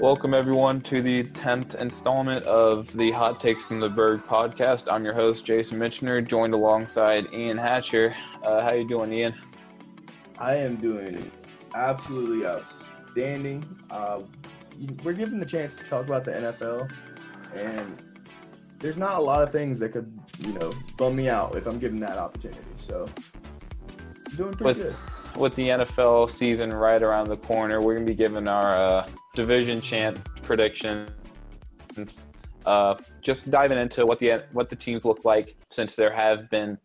Welcome, everyone, to the 10th installment of the Hot Takes from the Berg podcast. I'm your host, Jason Mitchner, joined alongside Ian Hatcher. Uh, how you doing, Ian? I am doing absolutely outstanding. Uh, we're given the chance to talk about the NFL, and there's not a lot of things that could, you know, bum me out if I'm given that opportunity. So, doing pretty With- good. With the NFL season right around the corner, we're going to be giving our uh, division champ predictions. Uh, just diving into what the what the teams look like since there have been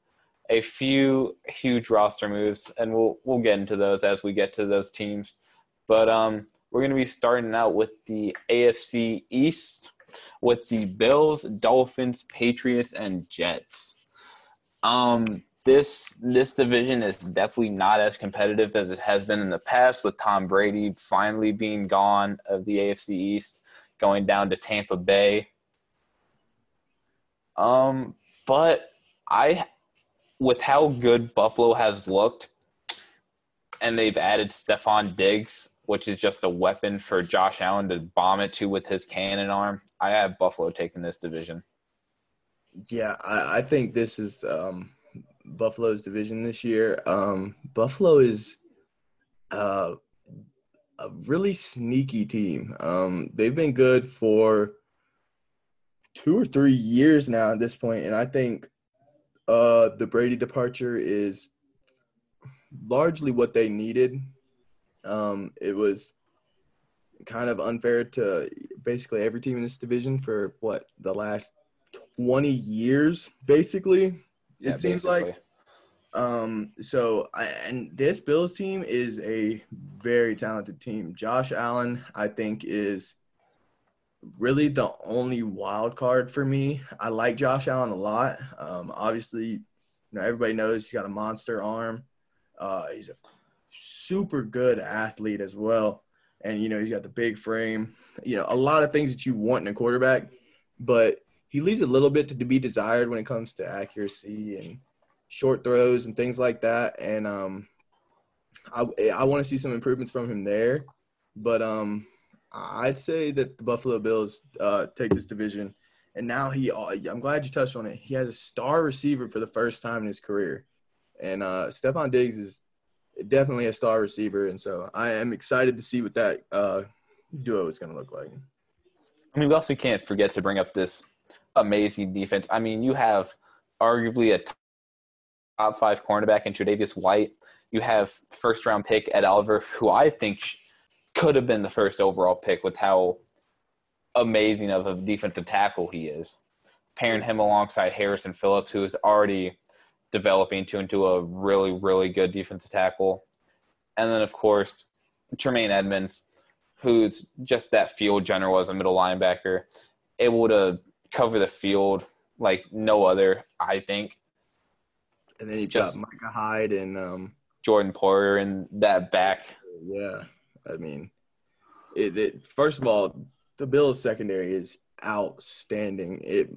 a few huge roster moves, and we'll we'll get into those as we get to those teams. But um, we're going to be starting out with the AFC East with the Bills, Dolphins, Patriots, and Jets. Um, this this division is definitely not as competitive as it has been in the past, with Tom Brady finally being gone of the AFC East, going down to Tampa Bay. Um, but I, with how good Buffalo has looked, and they've added Stefon Diggs, which is just a weapon for Josh Allen to bomb it to with his cannon arm. I have Buffalo taking this division. Yeah, I, I think this is um, Buffalo's division this year. Um, Buffalo is uh, a really sneaky team. Um, they've been good for two or three years now at this point, and I think uh, the Brady departure is largely what they needed. Um, it was kind of unfair to basically every team in this division for what the last 20 years, basically. It seems like. Um, so I, and this Bills team is a very talented team. Josh Allen, I think, is really the only wild card for me. I like Josh Allen a lot. Um, obviously, you know everybody knows he's got a monster arm. Uh, he's a super good athlete as well, and you know he's got the big frame. You know a lot of things that you want in a quarterback, but he leaves a little bit to be desired when it comes to accuracy and short throws and things like that. And um, I I want to see some improvements from him there. But um, I'd say that the Buffalo Bills uh, take this division. And now he, I'm glad you touched on it. He has a star receiver for the first time in his career, and uh, Stefon Diggs is definitely a star receiver. And so I am excited to see what that uh, duo is going to look like. I mean, we also can't forget to bring up this amazing defense. I mean, you have arguably a top five cornerback in Tre'Davious White. You have first round pick Ed Oliver, who I think could have been the first overall pick with how amazing of a defensive tackle he is. Pairing him alongside Harrison Phillips, who is already developing to into a really, really good defensive tackle. And then, of course, Tremaine Edmunds, who's just that field general as a middle linebacker, able to cover the field like no other, I think. And then you Just- got Micah Hyde and um, Jordan Poyer and that back. Yeah, I mean, it, it. First of all, the Bills' secondary is outstanding. It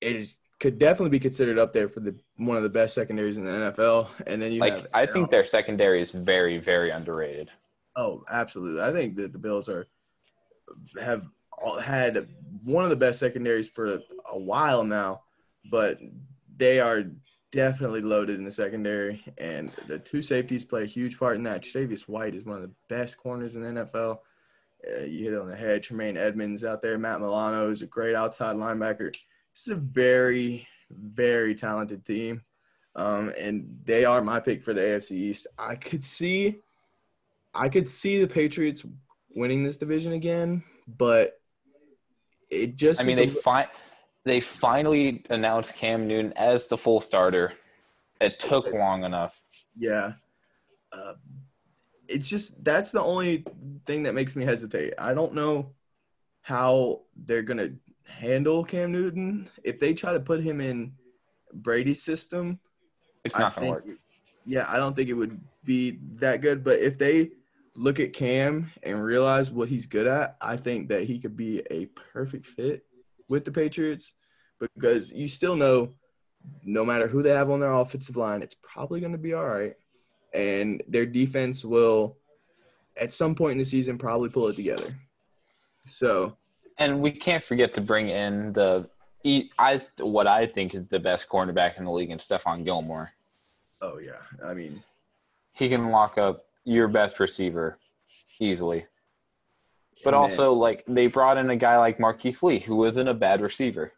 it is could definitely be considered up there for the one of the best secondaries in the NFL. And then you Like have, I think their secondary is very, very underrated. oh, absolutely. I think that the Bills are have all- had one of the best secondaries for a while now, but they are definitely loaded in the secondary, and the two safeties play a huge part in that. Tre'Davious White is one of the best corners in the NFL. Uh, you hit it on the head. Tremaine Edmunds out there. Matt Milano is a great outside linebacker. This is a very, very talented team, um, and they are my pick for the AFC East. I could see, I could see the Patriots winning this division again, but it just I mean, they fi- they finally announced Cam Newton as the full starter. It took long enough. Yeah. Uh, it's just that's the only thing that makes me hesitate. I don't know how they're going to handle Cam Newton. If they try to put him in Brady's system, It's not going to think- work. Yeah, I don't think it would be that good. But if they look at Cam and realize what he's good at, I think that he could be a perfect fit with the Patriots because you still know no matter who they have on their offensive line, it's probably going to be all right. And their defense will, at some point in the season, probably pull it together. So, and we can't forget to bring in the I what I think is the best cornerback in the league, and Stephon Gilmore. Oh yeah, I mean, he can lock up your best receiver easily. But also, like they brought in a guy like Marquise Lee, who wasn't a bad receiver.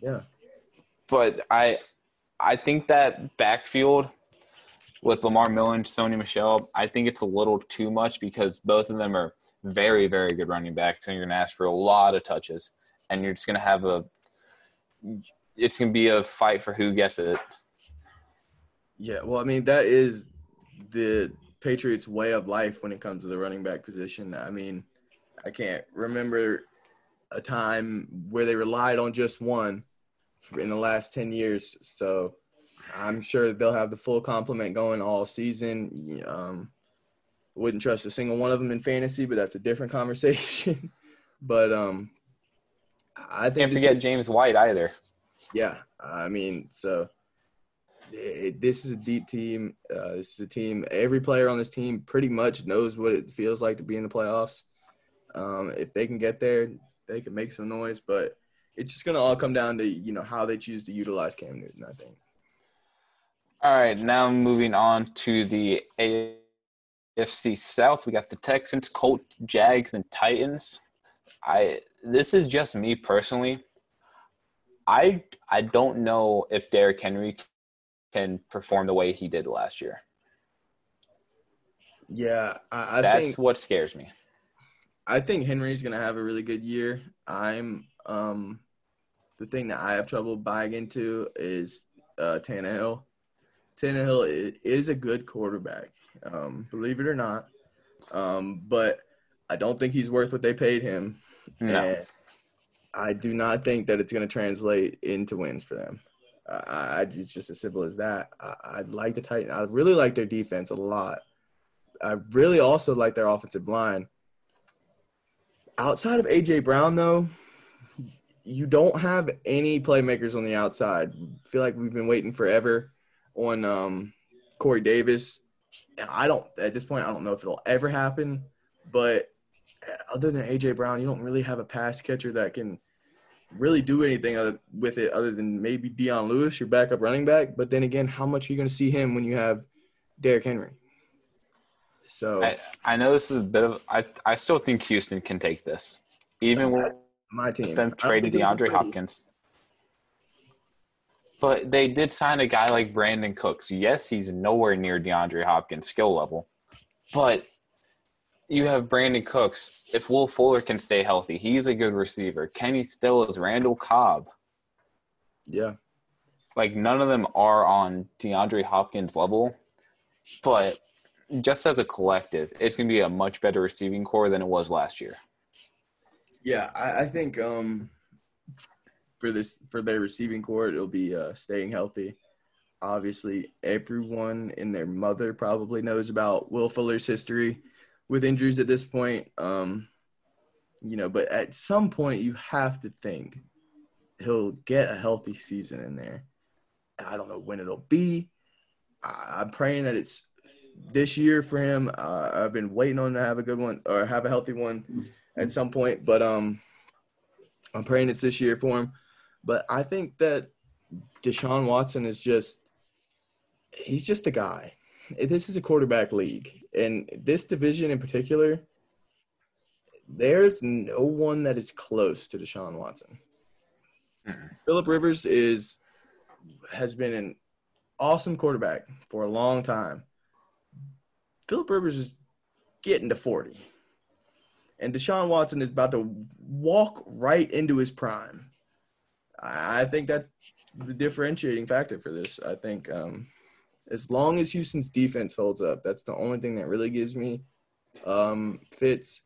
Yeah. But I, I think that backfield with Lamar Miller and Sony Michel, I think it's a little too much because both of them are very, very good running backs, and you're going to ask for a lot of touches, and you're just going to have a. It's going to be a fight for who gets it. Yeah, well, I mean that is the Patriots' way of life when it comes to the running back position. I mean, I can't remember a time where they relied on just one in the last 10 years. So I'm sure they'll have the full complement going all season. Um, wouldn't trust a single one of them in fantasy, but that's a different conversation. but um, I think can't forget James White either. Yeah, I mean, so this is a deep team. Uh, this is a team. Every player on this team pretty much knows what it feels like to be in the playoffs. Um, if they can get there, they can make some noise. But it's just gonna all come down to you know how they choose to utilize Cam Newton. I think. All right, now moving on to the AFC South. We got the Texans, Colts, Jags, and Titans. I this is just me personally. I I don't know if Derrick Henry can perform the way he did last year. Yeah, I, I that's think, what scares me. I think Henry's gonna have a really good year. I'm um the thing that I have trouble buying into is uh, Tannehill. Tannehill is a good quarterback, um, believe it or not, um, but I don't think he's worth what they paid him. No. And I do not think that it's going to translate into wins for them. I, it's just as simple as that. I, I like the Titans. I really like their defense a lot. I really also like their offensive line. Outside of AJ Brown, though, you don't have any playmakers on the outside. I feel like we've been waiting forever on um, Corey Davis. And I don't at this point I don't know if it'll ever happen, but other than AJ Brown, you don't really have a pass catcher that can really do anything other, with it other than maybe Dion Lewis, your backup running back. But then again, how much are you going to see him when you have Derrick Henry? So I, I know this is a bit of I I still think Houston can take this, even with my team them trading DeAndre Hopkins. But they did sign a guy like Brandin Cooks. Yes, he's nowhere near DeAndre Hopkins' skill level, but you have Brandin Cooks. If Will Fuller can stay healthy, he's a good receiver. Kenny Still is Randall Cobb. Yeah. Like none of them are on DeAndre Hopkins level, but just as a collective, it's gonna be a much better receiving core than it was last year. Yeah, I, I think um for this for their receiving core, it'll be uh, staying healthy. Obviously, everyone and their mother probably knows about Will Fuller's history with injuries at this point. Um, you know, but at some point you have to think he'll get a healthy season in there. I don't know when it'll be. I, am praying that it's this year for him. Uh, I've been waiting on to have a good one or have a healthy one at some point, but um, I'm praying it's this year for him. But I think that Deshaun Watson is just he's just a guy. This is a quarterback league in this division in particular, there's no one that is close to Deshaun Watson. Mm-hmm. Philip Rivers is has been an awesome quarterback for a long time. Philip Rivers is getting to 40. And Deshaun Watson is about to walk right into his prime. I think that's the differentiating factor for this. I think um, as long as Houston's defense holds up, that's the only thing that really gives me um, fits.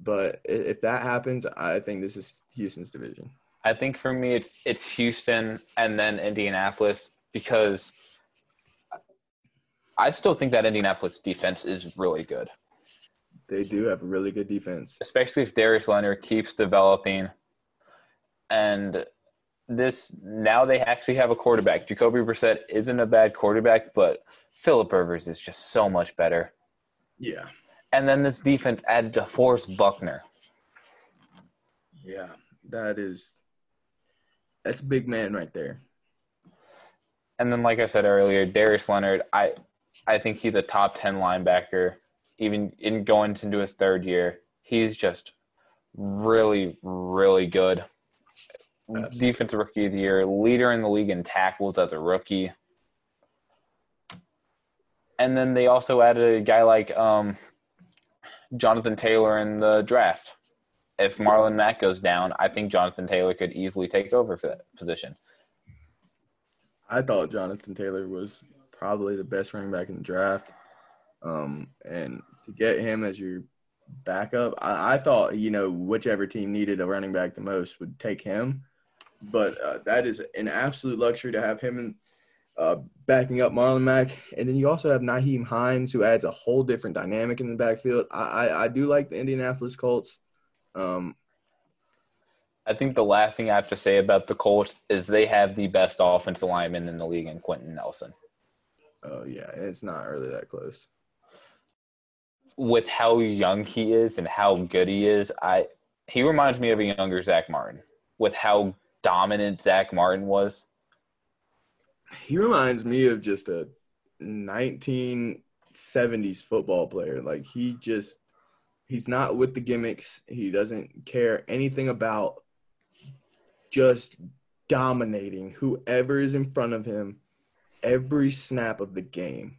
But if that happens, I think this is Houston's division. I think for me, it's it's Houston and then Indianapolis because I still think that Indianapolis defense is really good. They do have a really good defense, especially if Darius Leonard keeps developing. And this now they actually have a quarterback. Jacoby Brissett isn't a bad quarterback, but Philip Rivers is just so much better. Yeah. And then this defense added DeForest Buckner. Yeah, that is that's a big man right there. And then, like I said earlier, Darius Leonard, I I think he's a top ten linebacker. Even in going into his third year, he's just really, really good. Absolutely. Defensive rookie of the year, leader in the league in tackles as a rookie. And then they also added a guy like um, Jonathan Taylor in the draft. If Marlon Mack goes down, I think Jonathan Taylor could easily take over for that position. I thought Jonathan Taylor was probably the best running back in the draft. Um, and to get him as your backup, I, I, thought, you know, whichever team needed a running back the most would take him. But uh, that is an absolute luxury to have him in, uh, backing up Marlon Mack. And then you also have Nyheim Hines, who adds a whole different dynamic in the backfield. I, I, I do like the Indianapolis Colts. Um, I think the last thing I have to say about the Colts is they have the best offensive lineman in the league in Quenton Nelson. Oh yeah, it's not really that close. With how young he is and how good he is, I he reminds me of a younger Zack Martin. With how dominant Zack Martin was, he reminds me of just a 1970s football player. Like he just he's not with the gimmicks. He doesn't care anything about just dominating whoever is in front of him every snap of the game.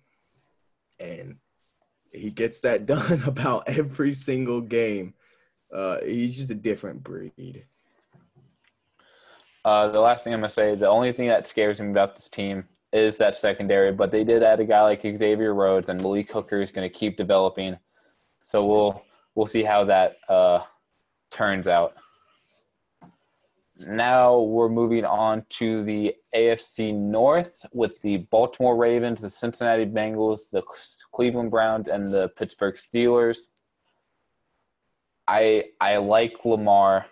And he gets that done about every single game. Uh, he's just a different breed. Uh, the last thing I'm gonna say, the only thing that scares me about this team is that secondary, but they did add a guy like Xavier Rhodes, and Malik Hooker is to keep developing. So we'll we'll see how that uh, turns out now we're moving on to the AFC North with the Baltimore Ravens, the Cincinnati Bengals, the Cleveland Browns, and the Pittsburgh Steelers. I I like Lamar,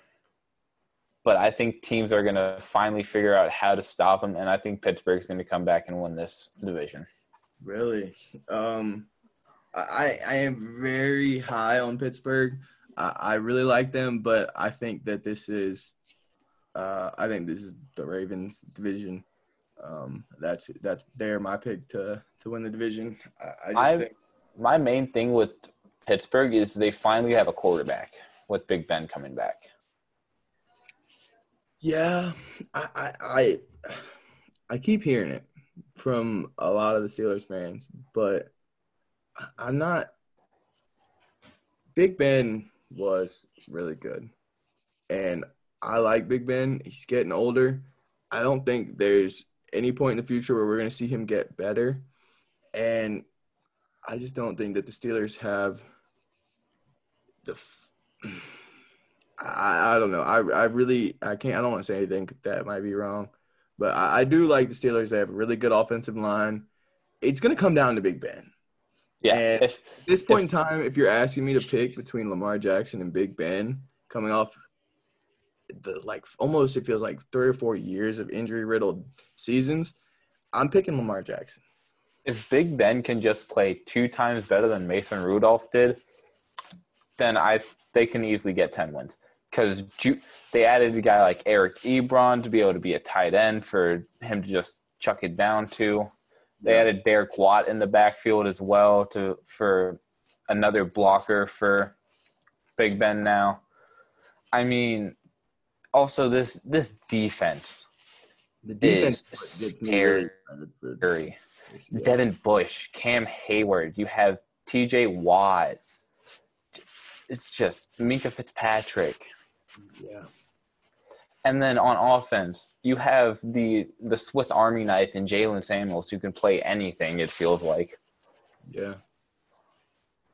but I think teams are going to finally figure out how to stop him, and I think Pittsburgh's going to come back and win this division. Really, um, I I am very high on Pittsburgh. I, I really like them, but I think that this is uh, I think this is the Ravens division. Um, that's that's they're my pick to to win the division. I, I think my main thing with Pittsburgh is they finally have a quarterback with Big Ben coming back. Yeah, I, I I I keep hearing it from a lot of the Steelers fans, but I'm not. Big Ben was really good, and I like Big Ben. He's getting older. I don't think there's any point in the future where we're going to see him get better. And I just don't think that the Steelers have the. I, I don't know. I, I really I can't I don't want to say anything that might be wrong, but I, I do like the Steelers. They have a really good offensive line. It's going to come down to Big Ben. Yeah. And if, at this point if, in time, if you're asking me to pick between Lamar Jackson and Big Ben, coming off the like almost it feels like three or four years of injury riddled seasons, I'm picking Lamar Jackson. If Big Ben can just play two times better than Mason Rudolph did, then I they can easily get ten wins because Ju- they added a guy like Eric Ebron to be able to be a tight end for him to just chuck it down to. They yeah. added Derek Watt in the backfield as well to for another blocker for Big Ben now. I mean, also this this defense. The defense is scary. Yeah. Devin Bush, Cam Heyward, you have T.J. Watt. It's just Minkah Fitzpatrick. Yeah. And then on offense, you have the the Swiss Army knife in Jaylen Samuels, who can play anything. It feels like. Yeah.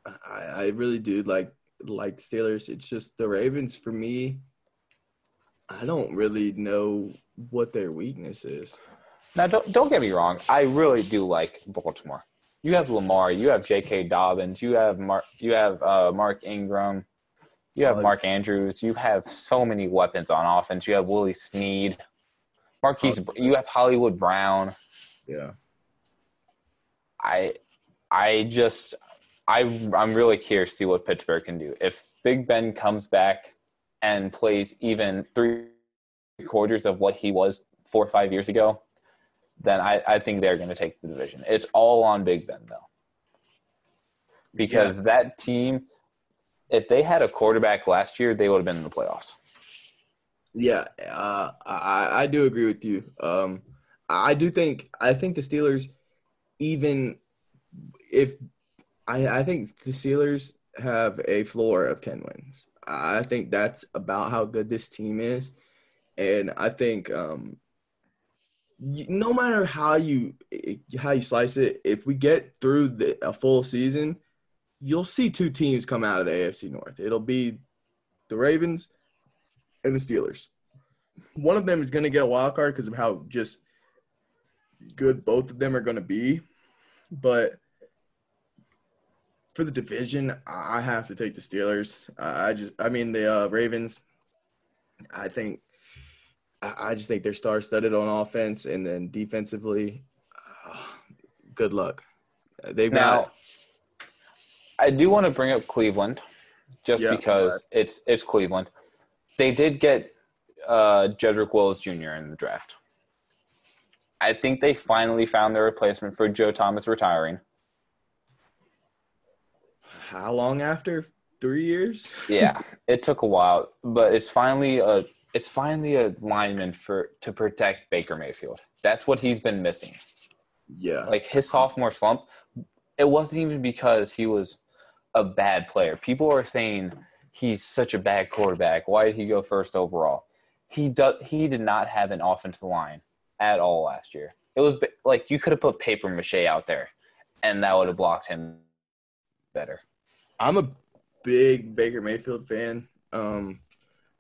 I I really do like like Steelers. It's just the Ravens for me I don't really know what their weakness is. Now, don't don't get me wrong. I really do like Baltimore. You have Lamar. You have J.K. Dobbins. You have Mark. You have uh, Mark Ingram. You have Mark Andrews. You have so many weapons on offense. You have Willie Snead. Marquise. You have Hollywood Brown. Yeah. I, I just, I I'm really curious to see what Pittsburgh can do. If Big Ben comes back and plays even three quarters of what he was four or five years ago, then I, I think they're going to take the division. It's all on Big Ben though, because yeah. that team, if they had a quarterback last year, they would have been in the playoffs. Yeah, uh, I I do agree with you. Um, I do think I think the Steelers, even if I I think the Steelers have a floor of ten wins. I think that's about how good this team is, and I think um, no matter how you how you slice it, if we get through the, a full season, you'll see two teams come out of the AFC North. It'll be the Ravens and the Steelers. One of them is going to get a wild card because of how just good both of them are going to be. But for the division, I have to take the Steelers. I just, I mean, the uh, Ravens. I think, I just think they're star-studded on offense, and then defensively, uh, good luck. They've now, got. I do want to bring up Cleveland, just yeah, because right. it's it's Cleveland. They did get uh, Jedrick Wills Jr. in the draft. I think they finally found their replacement for Joe Thomas retiring. How long after? Three years? yeah, it took a while, but it's finally a it's finally a lineman for to protect Baker Mayfield. That's what he's been missing. Yeah, like his sophomore slump, it wasn't even because he was a bad player. People are saying he's such a bad quarterback. Why did he go first overall? He does. He did not have an offensive line at all last year. It was like you could have put paper mache out there, and that would have blocked him better. I'm a big Baker Mayfield fan. Um,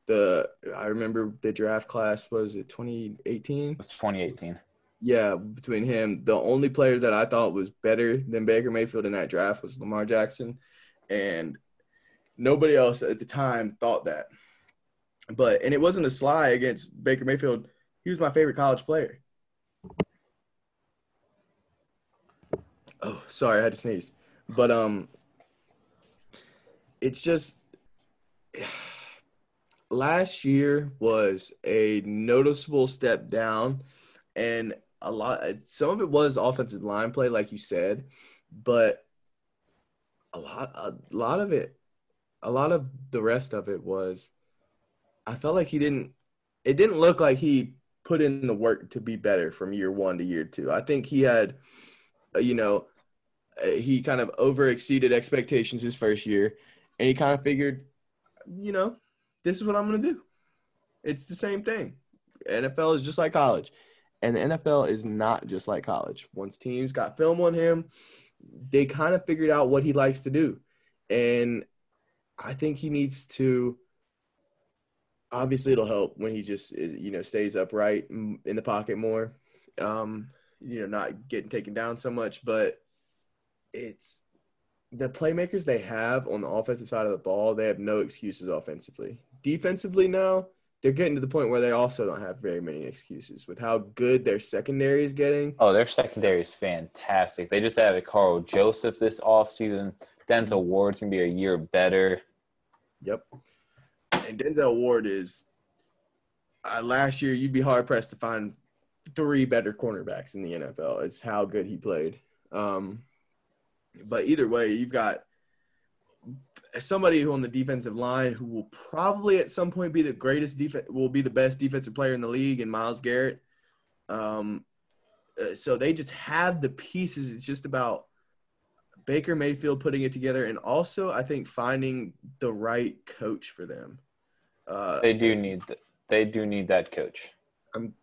the I remember the draft class was it 2018? It was 2018. Yeah, between him, the only player that I thought was better than Baker Mayfield in that draft was Lamar Jackson, and nobody else at the time thought that. But and it wasn't a sly against Baker Mayfield. He was my favorite college player. Oh, sorry, I had to sneeze. But um it's just last year was a noticeable step down and a lot some of it was offensive line play like you said but a lot a lot of it a lot of the rest of it was I felt like he didn't it didn't look like he put in the work to be better from year 1 to year 2. I think he had uh, you know uh, he kind of over exceeded expectations his first year and he kind of figured, you know, this is what I'm going to do. It's the same thing. NFL is just like college. And the NFL is not just like college. Once teams got film on him, they kind of figured out what he likes to do. And I think he needs to obviously it'll help when he just you know stays upright in the pocket more. Um, you know, not getting taken down so much, but it's the playmakers they have on the offensive side of the ball, they have no excuses offensively. Defensively now, they're getting to the point where they also don't have very many excuses with how good their secondary is getting. Oh, their secondary is fantastic. They just added Karl Joseph this offseason. Denzel Ward's going to be a year better. Yep. And Denzel Ward is uh, last year you'd be hard pressed to find three better cornerbacks in the NFL. It's how good he played. Um, but either way, you've got somebody who on the defensive line who will probably at some point be the greatest defense will be the best defensive player in the league and Myles Garrett. Um, uh, so they just have the pieces. It's just about Baker Mayfield putting it together, and also I think finding the right coach for them. Uh, they do need they do need that coach. I'm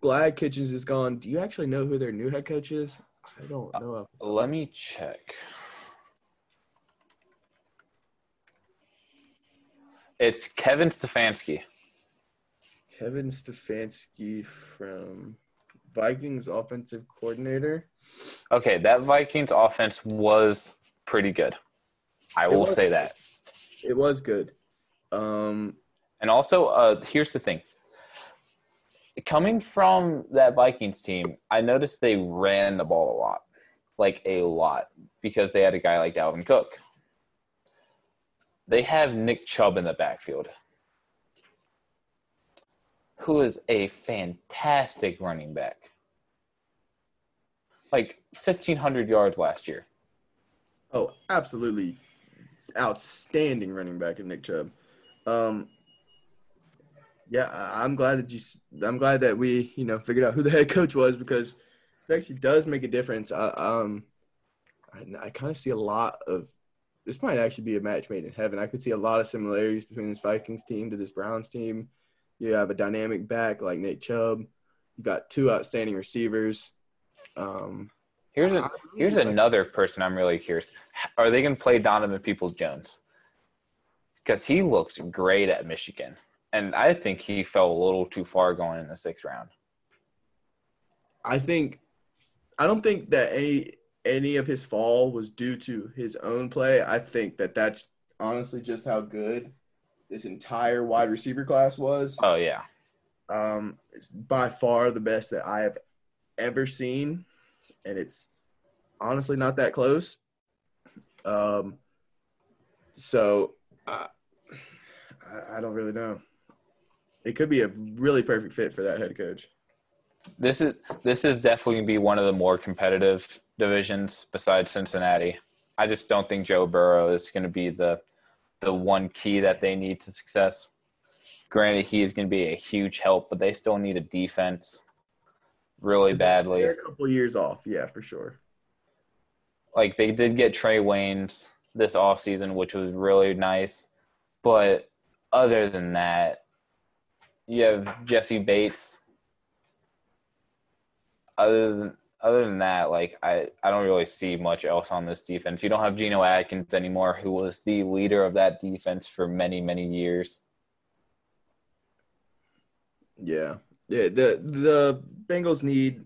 glad Kitchens is gone. Do you actually know who their new head coach is? I don't know. Uh, let me check. It's Kevin Stefanski. Kevin Stefanski from Vikings offensive coordinator. Okay, that Vikings offense was pretty good. I it will was, say that. It was good. Um, and also, uh, here's the thing coming from that Vikings team, I noticed they ran the ball a lot, like a lot. because they had a guy like Dalvin Cook. They have Nick Chubb in the backfield, who is a fantastic running back. Like 1,500 yards last year. Oh, absolutely outstanding running back in Nick Chubb. Um, yeah, I'm glad that you. I'm glad that we, you know, figured out who the head coach was because it actually does make a difference. I, um, I, I kind of see a lot of. This might actually be a match made in heaven. I could see a lot of similarities between this Vikings team to this Browns team. You have a dynamic back like Nick Chubb. You got two outstanding receivers. Um, Here's a here's like- another person I'm really curious. Are they going to play Donovan Peoples Jones? Because he looks great at Michigan, and I think he fell a little too far going in the sixth round. I think I don't think that any any of his fall was due to his own play. I think that that's honestly just how good this entire wide receiver class was. Oh yeah, Um, it's by far the best that I have ever seen, and it's honestly not that close. Um, so I, I- I don't really know. It could be a really perfect fit for that head coach. This is this is definitely going to be one of the more competitive divisions besides Cincinnati. I just don't think Joe Burrow is going to be the the one key that they need to success. Granted, he is going to be a huge help, but they still need a defense really badly. They're a couple years off, yeah, for sure. like they did get Trae Waynes this offseason, which was really nice. But other than that, you have Jessie Bates. Other than other than that, like I, I don't really see much else on this defense. You don't have Geno Atkins anymore, who was the leader of that defense for many, many years. Yeah. Yeah, the the Bengals need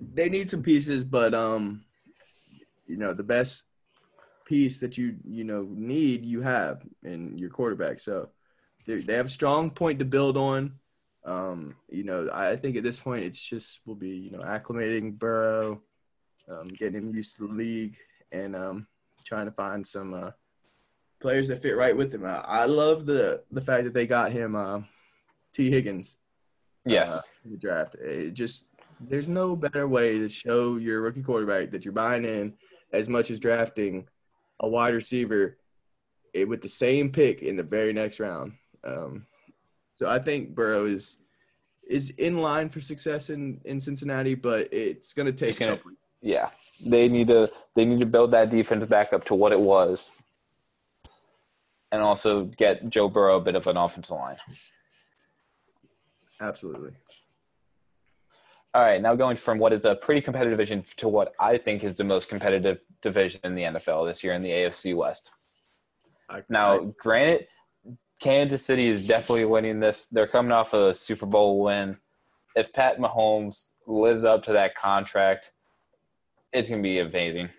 they need some pieces, but um you know, the best piece that you you know need you have in your quarterback. So they they have a strong point to build on. Um, you know, I think at this point it's just we'll be, you know, acclimating Burrow, um, getting him used to the league and um trying to find some uh players that fit right with him. I, I love the the fact that they got him uh Tee Higgins Yes. uh, in the draft. It just there's no better way to show your rookie quarterback that you're buying in as much as drafting a wide receiver eh, with the same pick in the very next round. Um, so I think Burrow is is in line for success in, in Cincinnati, but it's going to take. Gonna- yeah. They need to they need to build that defense back up to what it was. And also get Joe Burrow a bit of an offensive line. Absolutely. All right, now going from what is a pretty competitive division to what I think is the most competitive division in the NFL this year in the AFC West. I, Now, I- granted, Kansas City is definitely winning this. They're coming off a Super Bowl win. If Pat Mahomes lives up to that contract, it's going to be amazing.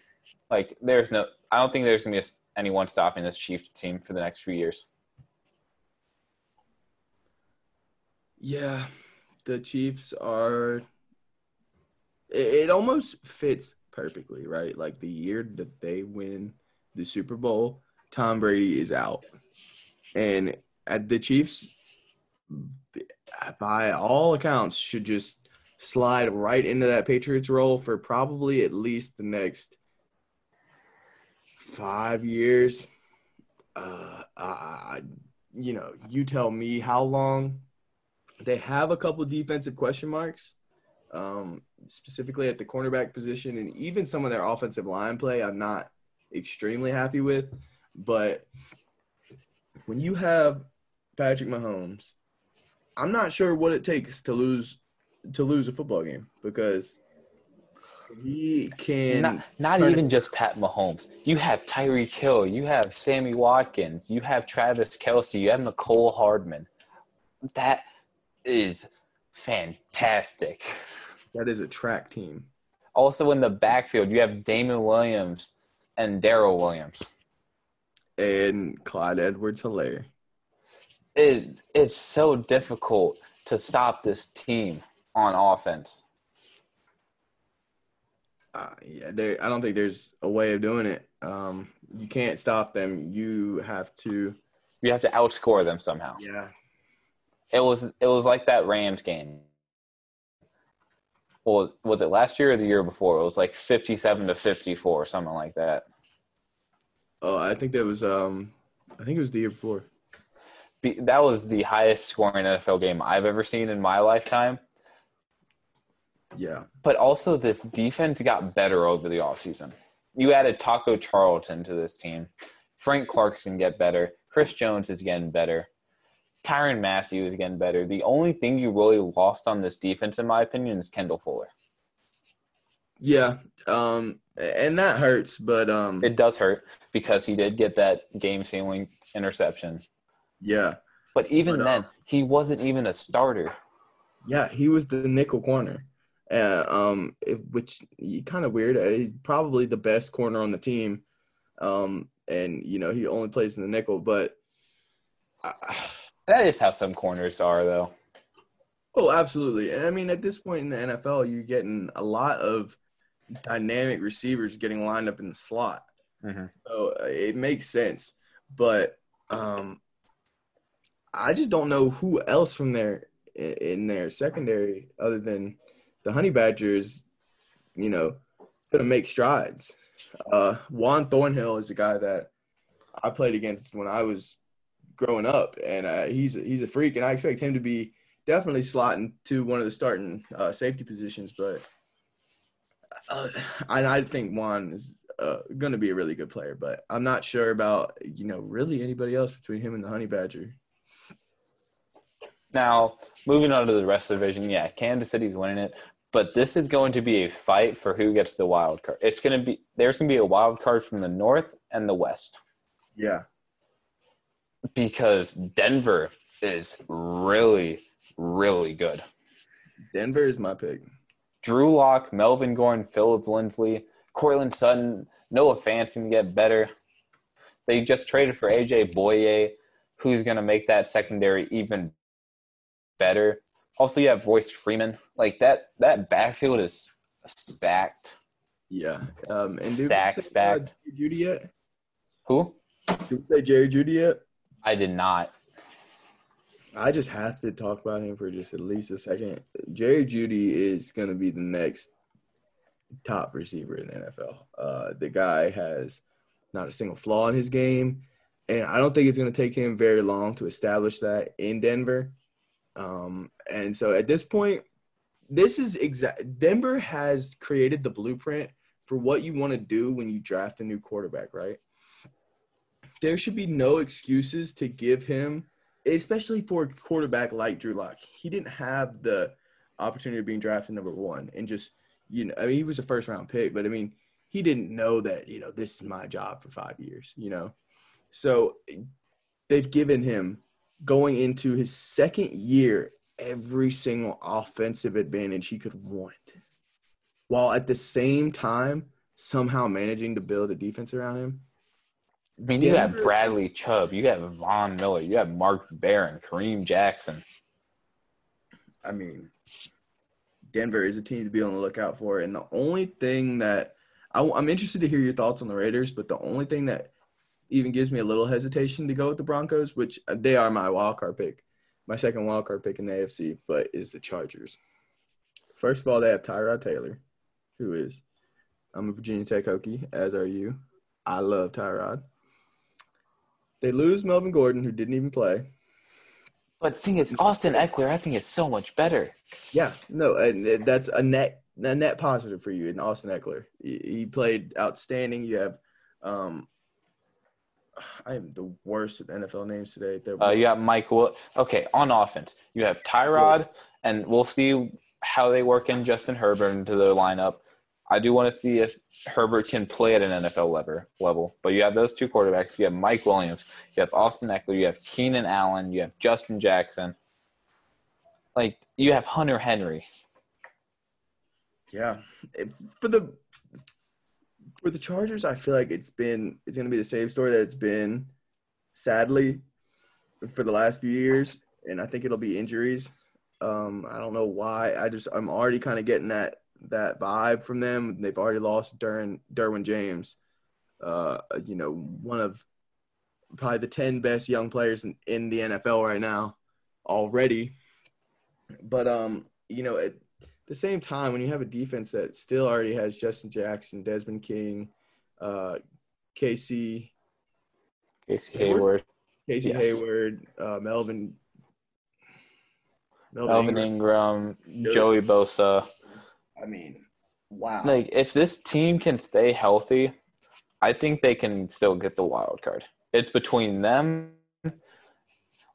Like, there's no, I don't think there's going to be anyone stopping this Chiefs team for the next few years. Yeah, the Chiefs are. It, it almost fits perfectly, right? Like the year that they win the Super Bowl, Tom Brady is out, and at the Chiefs, by all accounts, should just slide right into that Patriots role for probably at least the next five years. Uh, I, you know, you tell me how long they have a couple defensive question marks, um, specifically at the cornerback position, and even some of their offensive line play. I'm not extremely happy with, but when you have Patrick Mahomes, I'm not sure what it takes to lose to lose a football game because he can. not not it- even just Pat Mahomes. You have Tyreek Hill. You have Sammy Watkins. You have Travis Kelce. You have Mecole Hardman. That is fantastic. that is a track team. Also in the backfield, you have Damon Williams and Darrel Williams. And Clyde Edwards Helaire. It it's so difficult to stop this team on offense. Uh, yeah, there. I don't think there's a way of doing it. Um, you can't stop them. You have to. You have to outscore them somehow. Yeah. It was it was like that Rams game. Well, was it last year or the year before? It was like fifty-seven to fifty-four, something like that. Oh, I think that was. Um, I think it was the year before. That was the highest scoring NFL game I've ever seen in my lifetime. Yeah. But also, this defense got better over the offseason. You added Taco Charlton to this team. Frank Clarkson get better. Chris Jones is getting better. Tyrann Mathieu is getting better. The only thing you really lost on this defense, in my opinion, is Kendall Fuller. Yeah. Um, and that hurts, but um, It does hurt because he did get that game sealing interception. yeah, But even But, uh, then, he wasn't even a starter. yeah, he was the nickel corner. Uh, um, if, which kind of weird. Uh, He's probably the best corner on the team. Um, and you know he only plays in the nickel, but. Uh, That is how some corners are, though. Oh, absolutely. And I mean, at this point in the NFL, you're getting a lot of dynamic receivers getting lined up in the slot. Mhm. So uh, it makes sense. But um, I just don't know who else from their in their secondary other than the Honey Badgers, you know, going to make strides. Uh, Juan Thornhill is a guy that I played against when I was growing up, and uh, he's he's a freak, and I expect him to be definitely slotting to one of the starting uh, safety positions. But uh, and I think Juan is uh, going to be a really good player, but I'm not sure about you know really anybody else between him and the Honey Badger. Now, moving on to the rest of the division, yeah, Kansas City's winning it, but this is going to be a fight for who gets the wild card. It's going to be there's going to be a wild card from the north and the west Yeah, because Denver is really, really good. Denver is my pick. Drew Lock, Melvin Gordon, Philip Lindsay, Courtland Sutton, Noah Fant's going to get better. They just traded for AJ Bouye, who's going to make that secondary even better. Also, you have Royce Freeman. Like that, that backfield is stacked. Yeah, um, and Stacked, uh, stacked. Jerry Jeudy yet? Who? Did we say Jerry Jeudy yet? I did not. I just have to talk about him for just at least a second. Jerry Jeudy is going to be the next top receiver in the NFL. Uh, the guy has not a single flaw in his game, and I don't think it's going to take him very long to establish that in Denver. Um, and so at this point, this is exact. Denver has created the blueprint for what you want to do when you draft a new quarterback, right? There should be no excuses to give him especially for a quarterback like Drew Lock, he didn't have the opportunity of being drafted number one and just you know, I mean, he was a first round pick, but I mean, he didn't know that you know this is my job for five years, you know. So they've given him going into his second year every single offensive advantage he could want, while at the same time somehow managing to build a defense around him. I mean, you have Denver- Bradley Chubb, you have Von Miller, you have Mark Barron, Kareem Jackson. I mean, Denver is a team to be on the lookout for. And the only thing that I, am interested to hear your thoughts on the Raiders, but the only thing that even gives me a little hesitation to go with the Broncos, which they are my wild card pick, my second wild card pick in the AFC, but is the Chargers. First of all, they have Tyrod Taylor, who is I'm a Virginia Tech Hokie, as are you. I love Tyrod. They lose Melvin Gordon, who didn't even play. But the thing is, Austin Ekeler, I think is so much better. Yeah, no, and that's a net a net positive for you in Austin Ekeler. He, played outstanding. You have, um, I am the worst with NFL names today. Uh, you got Mike. Will- okay, on offense, you have Tyrod, and we'll see how they work in Justin Herbert into their lineup. I do want to see if Herbert can play at an NFL level. Level, but you have those two quarterbacks. You have Mike Williams. You have Austin Ekeler. You have Keenan Allen. You have Justin Jackson. Like you have Hunter Henry. yeah, for the for the Chargers, I feel like it's been it's going to be the same story that it's been, sadly, for the last few years, and I think it'll be injuries. Um, I don't know why. I just I'm already kind of getting that that vibe from them. They've already lost Derwin, Derwin James, uh, you know, one of probably the 10 best young players in, in the NFL right now already. But, um, you know, at the same time, when you have a defense that still already has Justin Jackson, Desmond King, uh, Casey, Casey Hayward, Casey Yes. Hayward, uh, Melvin, Melvin Ingram. Ingram, Joey Bosa. I mean, wow. Like, if this team can stay healthy, I think they can still get the wild card. It's between them.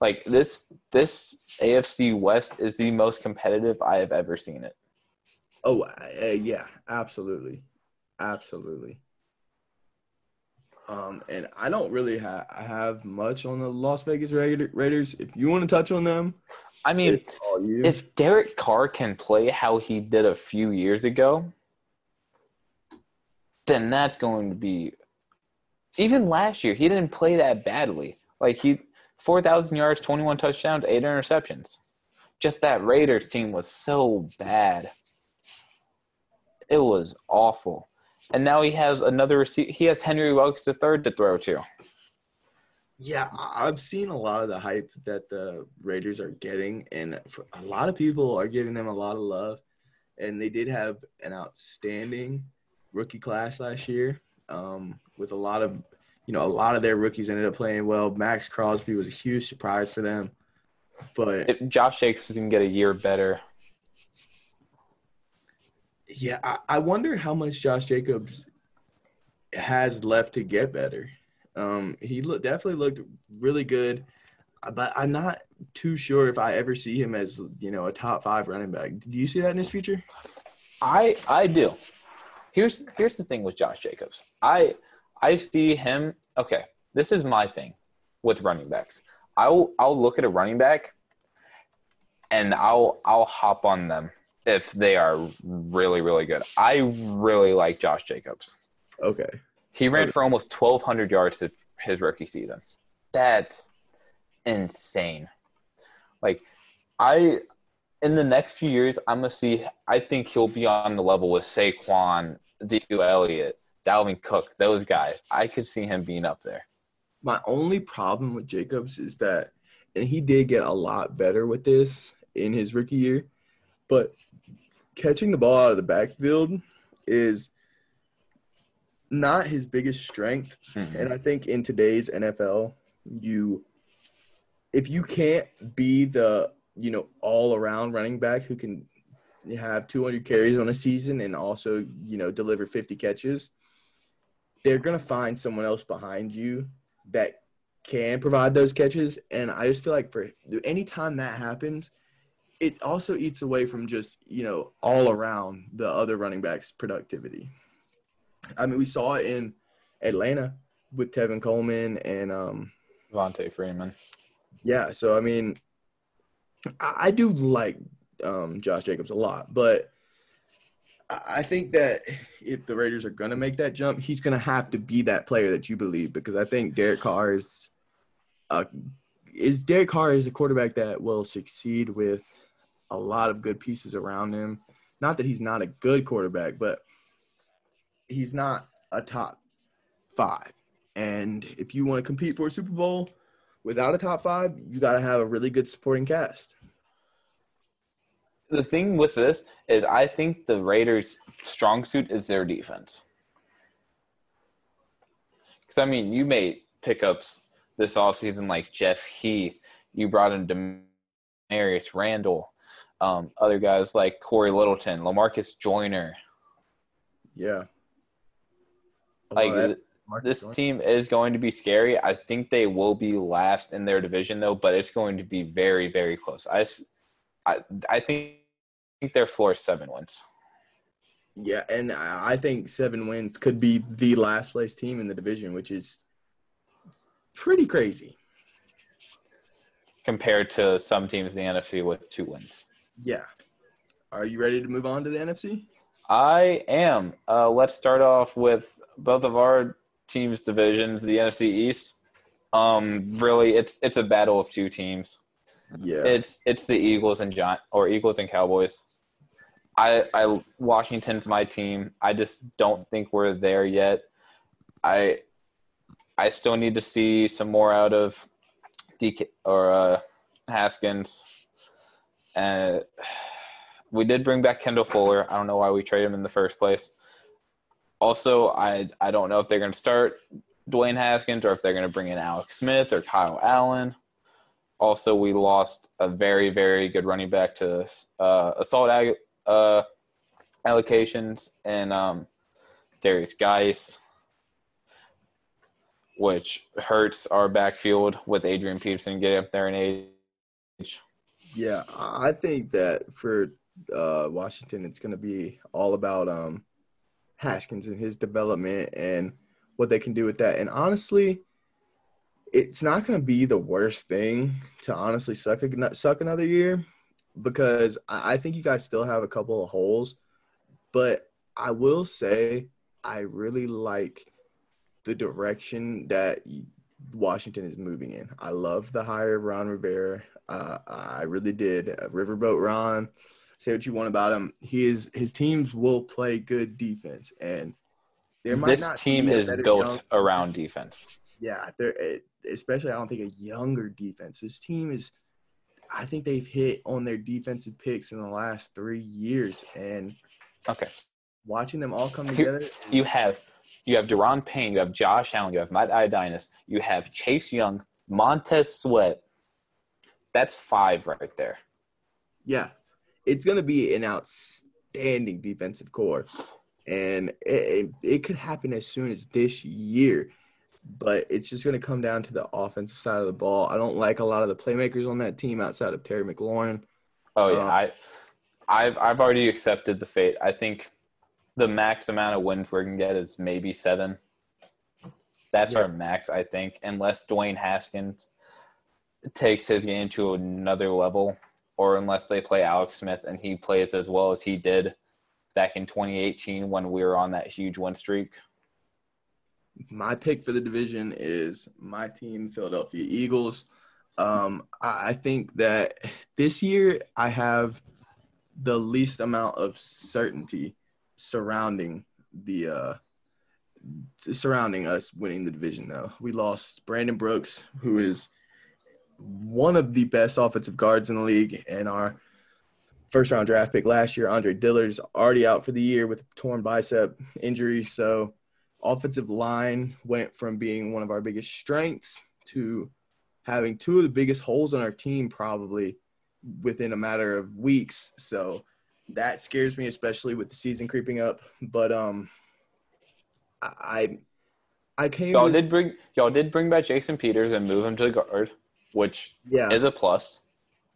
Like this, this AFC West is the most competitive I have ever seen it. Oh, uh, yeah, absolutely, absolutely. Um, and I don't really ha- have much on the Las Vegas Raiders. If you want to touch on them, I mean, it's all you. if Derek Carr can play how he did a few years ago, then that's going to be. Even last year, he didn't play that badly. Like he, four thousand yards, twenty-one touchdowns, eight interceptions. Just that Raiders team was so bad. It was awful, and now he has another receiver. He has Henry Ruggs the third to throw to. yeah, I've seen a lot of the hype that the Raiders are getting, and a lot of people are giving them a lot of love. And they did have an outstanding rookie class last year, um, with a lot of, you know, a lot of their rookies ended up playing well. Maxx Crosby was a huge surprise for them, but If Josh Jacobs can get a year better, Yeah, I, I wonder how much Josh Jacobs has left to get better. Um, he look, definitely looked really good, uh, but I'm not too sure if I ever see him as you know a top five running back. Do you see that in his future? I I do. Here's here's the thing with Josh Jacobs. I I see him. Okay, this is my thing with running backs. I'll I'll look at a running back, and I'll I'll hop on them if they are really really good. I really like Josh Jacobs. Okay, He ran Okay. for almost 1,200 yards his, his rookie season. That's insane. Like, I, in the next few years, I'm going to see, I think he'll be on the level with Saquon, D.U. Elliott, Dalvin Cook, those guys. I could see him being up there. my only problem with Jacobs is that, and he did get a lot better with this in his rookie year, but catching the ball out of the backfield is not his biggest strength. Mm-hmm. And I think in today's NFL, you if you can't be the, you know, all around running back who can have 200 carries on a season and also, you know, deliver 50 catches, they're going to find someone else behind you that can provide those catches. And I just feel like for any time that happens, it also eats away from just, you know, all around the other running backs' productivity. I mean, we saw it in Atlanta with Tevin Coleman and um Devonta Freeman. yeah, so I mean I, I do like um Josh Jacobs a lot, but I I think that if the Raiders are gonna make that jump, he's gonna have to be that player that you believe because I think Derek Carr is uh is Derek Carr is a quarterback that will succeed with a lot of good pieces around him. Not that he's not a good quarterback, but he's not a top five. And if you want to compete for a Super Bowl without a top five, you got to have a really good supporting cast. The thing with this is, I think the Raiders' strong suit is their defense. Because, I mean, you made pickups this offseason like Jeff Heath. You brought in Damarious Randall. Um, other guys like Cory Littleton, LaMarcus Joyner. Yeah. Like Although that- this Joyner- team is going to be scary. I think they will be last in their division though, but it's going to be very, very close. I I, I think their floor is seven wins. Yeah, and I I think seven wins could be the last place team in the division, which is pretty crazy. compared to some teams in the NFC with two wins. Yeah. Are you ready to move on to the NFC? I am. Uh, let's start off with both of our teams' divisions, the NFC East. Um, really, it's it's a battle of two teams. Yeah. It's it's the Eagles and Giant or Eagles and Cowboys. I, I Washington's my team. I just don't think we're there yet. I I still need to see some more out of DK or uh, Haskins. And we did bring back Kendall Fuller. I don't know why we traded him in the first place. Also, I I don't know if they're going to start Dwayne Haskins or if they're going to bring in Alex Smith or Kyle Allen. Also, we lost a very very good running back to uh, assault ag- uh, allocations and um, Derrius Guice, which hurts our backfield with Adrian Peterson getting up there in age. Yeah, I think that for uh, Washington, it's going to be all about um, Haskins and his development and what they can do with that. And honestly, it's not going to be the worst thing to honestly suck a, suck another year because I think you guys still have a couple of holes. But I will say I really like the direction that Washington is moving in. I love the hire of Ron Rivera. Uh, I really did. Uh, Riverboat Ron, say what you want about him. He is his teams will play good defense, and there might this not team is built young, around defense. Yeah, there especially I don't think a younger defense. This team is I think they've hit on their defensive picks in the last three years, and okay, watching them all come together. You have you have Da'Ron Payne, you have Josh Allen, you have Matt Ioannidis, you have Chase Young, Montez Sweat. That's five right there. Yeah, it's going to be an outstanding defensive core, and it, it, it could happen as soon as this year but it's just going to come down to the offensive side of the ball. I don't like a lot of the playmakers on that team outside of Terry McLaurin. Oh yeah, um, I, I've I've already accepted the fate. I think the max amount of wins we're gonna get is maybe seven. That's yeah. our max, I think, unless Dwayne Haskins takes his game to another level, or unless they play Alex Smith and he plays as well as he did back in 2018 when we were on that huge win streak my pick for the division is my team, Philadelphia Eagles. Um, I think that this year I have the least amount of certainty surrounding the uh, surrounding us winning the division. Though we lost Brandon Brooks, who is one of the best offensive guards in the league, and our first round draft pick last year, Andre Dillard's already out for the year with a torn bicep injury. So offensive line went from being one of our biggest strengths to having two of the biggest holes on our team probably within a matter of weeks. So that scares me, especially with the season creeping up. But um, I I came. Y'all did bring y'all did bring back Jason Peters and move him to the guard, which yeah. is a plus.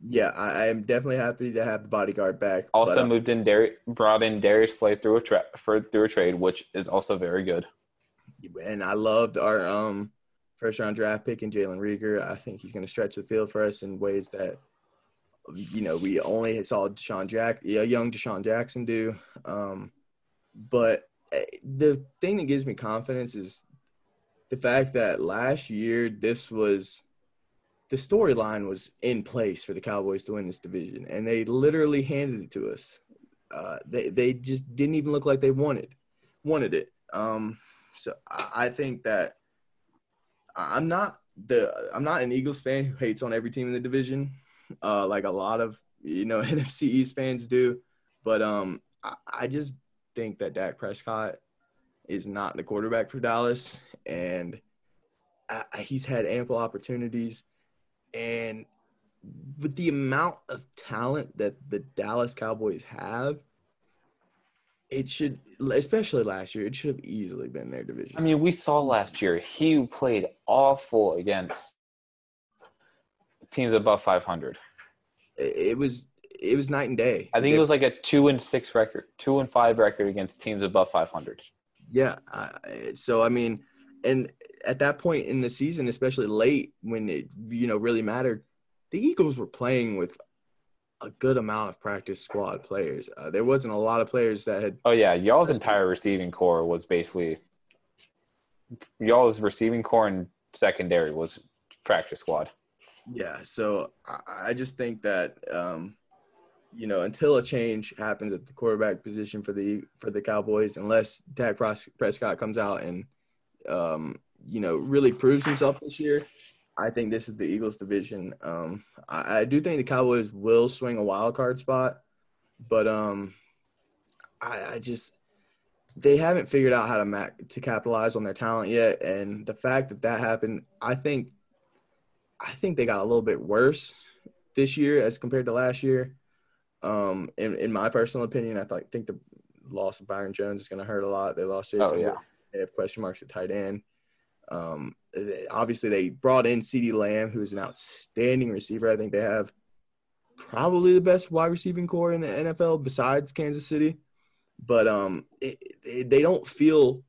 Yeah, I, I am definitely happy to have the bodyguard back. Also but, um, moved in Dar- brought in Darius Slay through a tra- for through a trade, which is also very good and I loved our um, first round draft pick in Jalen Reagor. I think he's going to stretch the field for us in ways that you know we only saw DeSean Jack, young DeSean Jackson do. Um, but eh, the thing that gives me confidence is the fact that last year this was the storyline was in place for the Cowboys to win this division, and they literally handed it to us. Uh, they they just didn't even look like they wanted wanted it. Um, so I think that I'm not the I'm not an Eagles fan who hates on every team in the division, uh, like a lot of you know NFC East fans do. But um, I, I just think that Dak Prescott is not the quarterback for Dallas, and I, he's had ample opportunities, and with the amount of talent that the Dallas Cowboys have, it should, especially last year, it should have easily been their division. I mean, we saw last year he played awful against teams above 500. It was it was night and day. I think it was like a two and six record, two and five record against teams above 500. Yeah. so I mean, and at that point in the season, especially late when it you know really mattered, the Eagles were playing with a good amount of practice squad players. Uh, there wasn't a lot of players that had. Oh yeah, y'all's entire receiving core was basically y'all's receiving core and secondary was practice squad. Yeah, so I, just think that um, you know, until a change happens at the quarterback position for the for the Cowboys, unless Dak Prescott comes out and um, you know really proves himself this year, I think this is the Eagles division. Um, I, I, do think the Cowboys will swing a wild card spot, but um, I, I just they haven't figured out how to ma- to capitalize on their talent yet, and the fact that that happened, I think, I think they got a little bit worse this year as compared to last year. Um, in, in my personal opinion, I th- think the loss of Byron Jones is going to hurt a lot. They lost Jason. Oh, yeah. They have question marks at tight end. Um, obviously, they brought in CeeDee Lamb, who is an outstanding receiver. I think they have probably the best wide receiving core in the NFL besides Kansas City. But um, it, it, they don't feel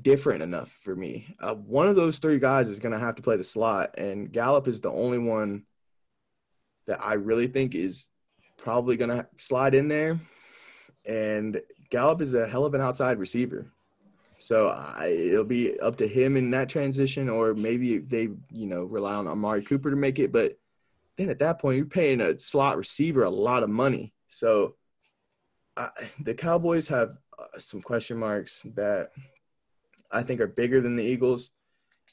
different enough for me. Uh, one of those three guys is going to have to play the slot, and Gallup is the only one that I really think is probably going to slide in there. And Gallup is a hell of an outside receiver. So I, it'll be up to him in that transition, or maybe they, you know, rely on Amari Cooper to make it. But then at that point, you're paying a slot receiver a lot of money. So I, the Cowboys have uh, some question marks that I think are bigger than the Eagles,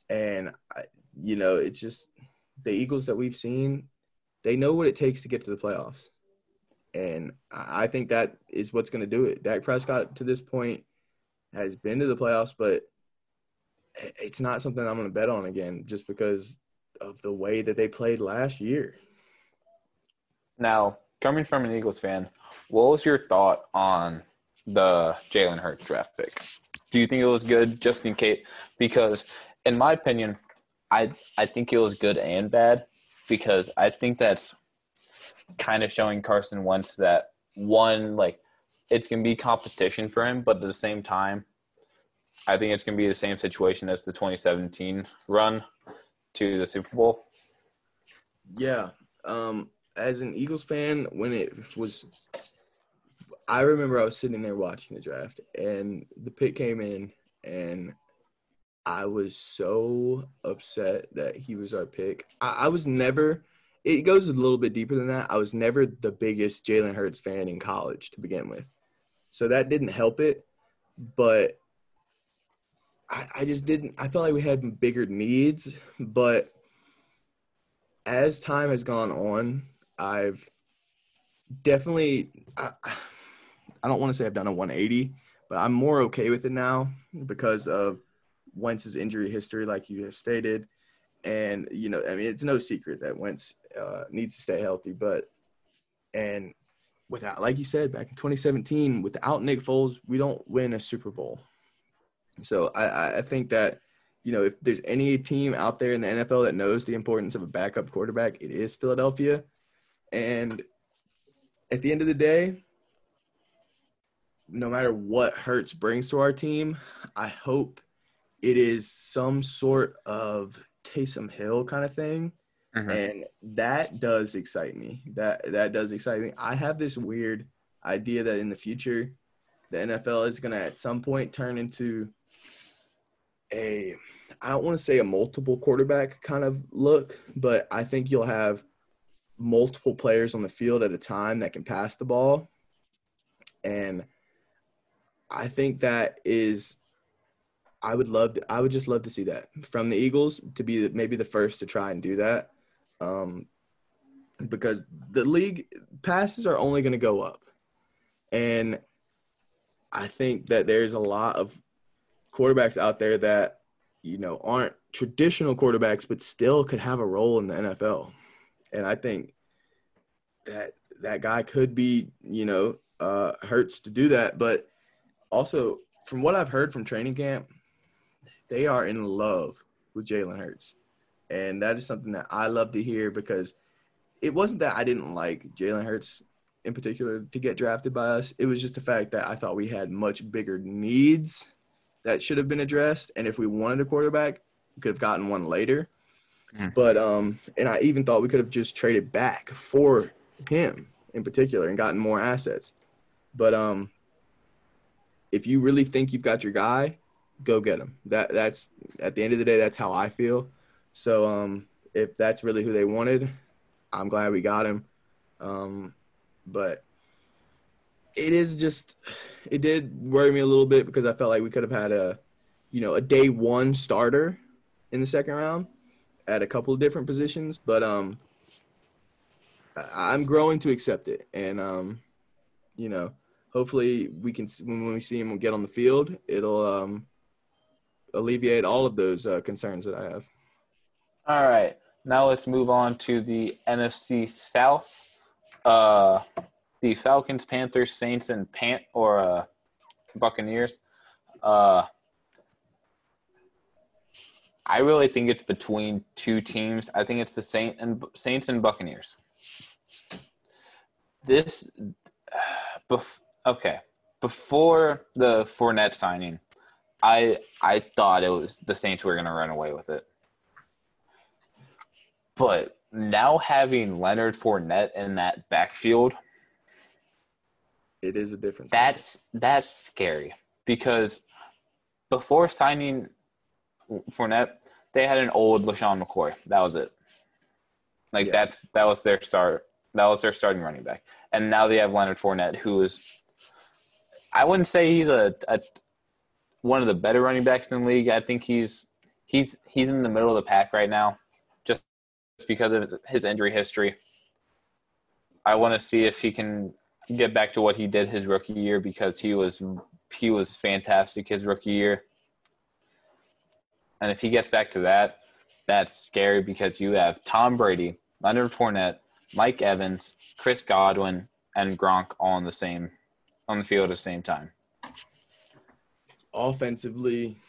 and you know, it's just the Eagles that we've seen. They know what it takes to get to the playoffs, and I think that is what's going to do it. Dak Prescott to this point has been to the playoffs, but it's not something I'm going to bet on again just because of the way that they played last year. Now, coming from an Eagles fan, what was your thought on the Jalen Hurts draft pick? Do you think it was good just in case? Because, in my opinion, I I think it was good and bad because I think that's kind of showing Carson Wentz that one like it's gonna be competition for him, but at the same time, I think it's gonna be the same situation as the 2017 run to the Super Bowl. Yeah. Um, as an Eagles fan, when it was, I remember I was sitting there watching the draft, and the pick came in, and I was so upset that he was our pick. I, I was never. It goes a little bit deeper than that. I was never the biggest Jalen Hurts fan in college to begin with. So that didn't help it. But I, I just didn't I felt like we had bigger needs. But as time has gone on, I've definitely I, I don't want to say I've done a 180, but I'm more okay with it now because of Wentz's injury history, like you have stated. And, you know, I mean, it's no secret that Wentz uh, needs to stay healthy, but, and without, like you said, back in 2017, without Nick Foles, we don't win a Super Bowl. So I, I think that, you know, if there's any team out there in the NFL that knows the importance of a backup quarterback, it is Philadelphia. And at the end of the day, no matter what Hurts brings to our team, I hope it is some sort of Taysom Hill kind of thing Mm-hmm. And that does excite me. That that does excite me. I have this weird idea that in the future, the NFL is going to at some point turn into a I don't want to say a multiple quarterback kind of look, but I think you'll have multiple players on the field at a time that can pass the ball. And I think that is I would love to, I would just love to see that from the Eagles to be maybe the first to try and do that um, because the league passes are only going to go up. And I think that there's a lot of quarterbacks out there that, you know, aren't traditional quarterbacks, but still could have a role in the NFL. And I think that that guy could be, you know, uh, Hurts to do that. But also, from what I've heard from training camp, they are in love with Jalen Hurts. And that is something that I love to hear because it wasn't that I didn't like Jalen Hurts in particular to get drafted by us. It was just the fact that I thought we had much bigger needs that should have been addressed. And if we wanted a quarterback, we could have gotten one later. Mm. But um, and I even thought we could have just traded back for him in particular and gotten more assets. But um, if you really think you've got your guy, go get him. That that's at the end of the day, that's how I feel. So um, if that's really who they wanted, I'm glad we got him. Um, but it is just it did worry me a little bit because I felt like we could have had a you know a day one starter in the second round at a couple of different positions, but um I'm growing to accept it, and um you know hopefully we can when we see him get on the field, it'll um alleviate all of those uh, concerns that I have. All right, now let's move on to the NFC South. Uh, the Falcons, Panthers, Saints, and Pant or uh, Buccaneers. Uh, I really think it's between two teams. I think it's the Saint and Saints and Buccaneers. This, bef- okay, before the Fournette signing, I I thought it was the Saints who were going to run away with it, but now having Leonard Fournette in that backfield it is a difference. That's that's scary because before signing Fournette, they had an old LeSean McCoy. That was it. Like yeah. that's that was their start. That was their starting running back, and now they have Leonard Fournette, who is. I wouldn't say he's a, a one of the better running backs in the league. I think he's he's he's in the middle of the pack right now, just because of his injury history. I want to see if he can get back to what he did his rookie year because he was he was fantastic his rookie year. And if he gets back to that, that's scary because you have Tom Brady, Leonard Fournette, Mike Evans, Chris Godwin, and Gronk all on the same on the field at the same time. Offensively,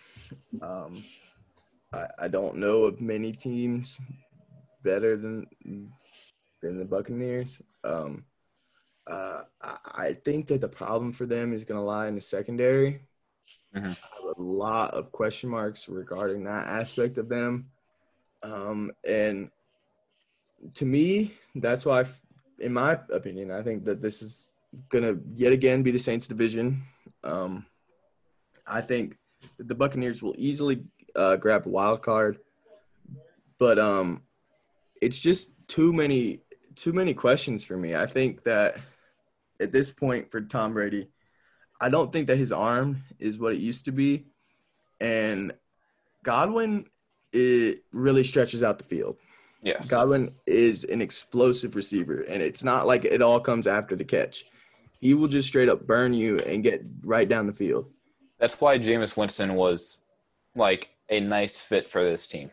um, I, I don't know of many teams better than than the Buccaneers. Um, uh, I think that the problem for them is going to lie in the secondary. Mm-hmm. I have a lot of question marks regarding that aspect of them. Um, and to me, that's why, in my opinion, I think that this is to yet again be the Saints division. Um, I think the Buccaneers will easily uh, grab a wild card, but um, it's just too many too many questions for me. I think that at this point for Tom Brady, I don't think that his arm is what it used to be, and Godwin it really stretches out the field. Yes, Godwin is an explosive receiver, and it's not like it all comes after the catch. He will just straight up burn you and get right down the field. That's why Jameis Winston was like a nice fit for this team.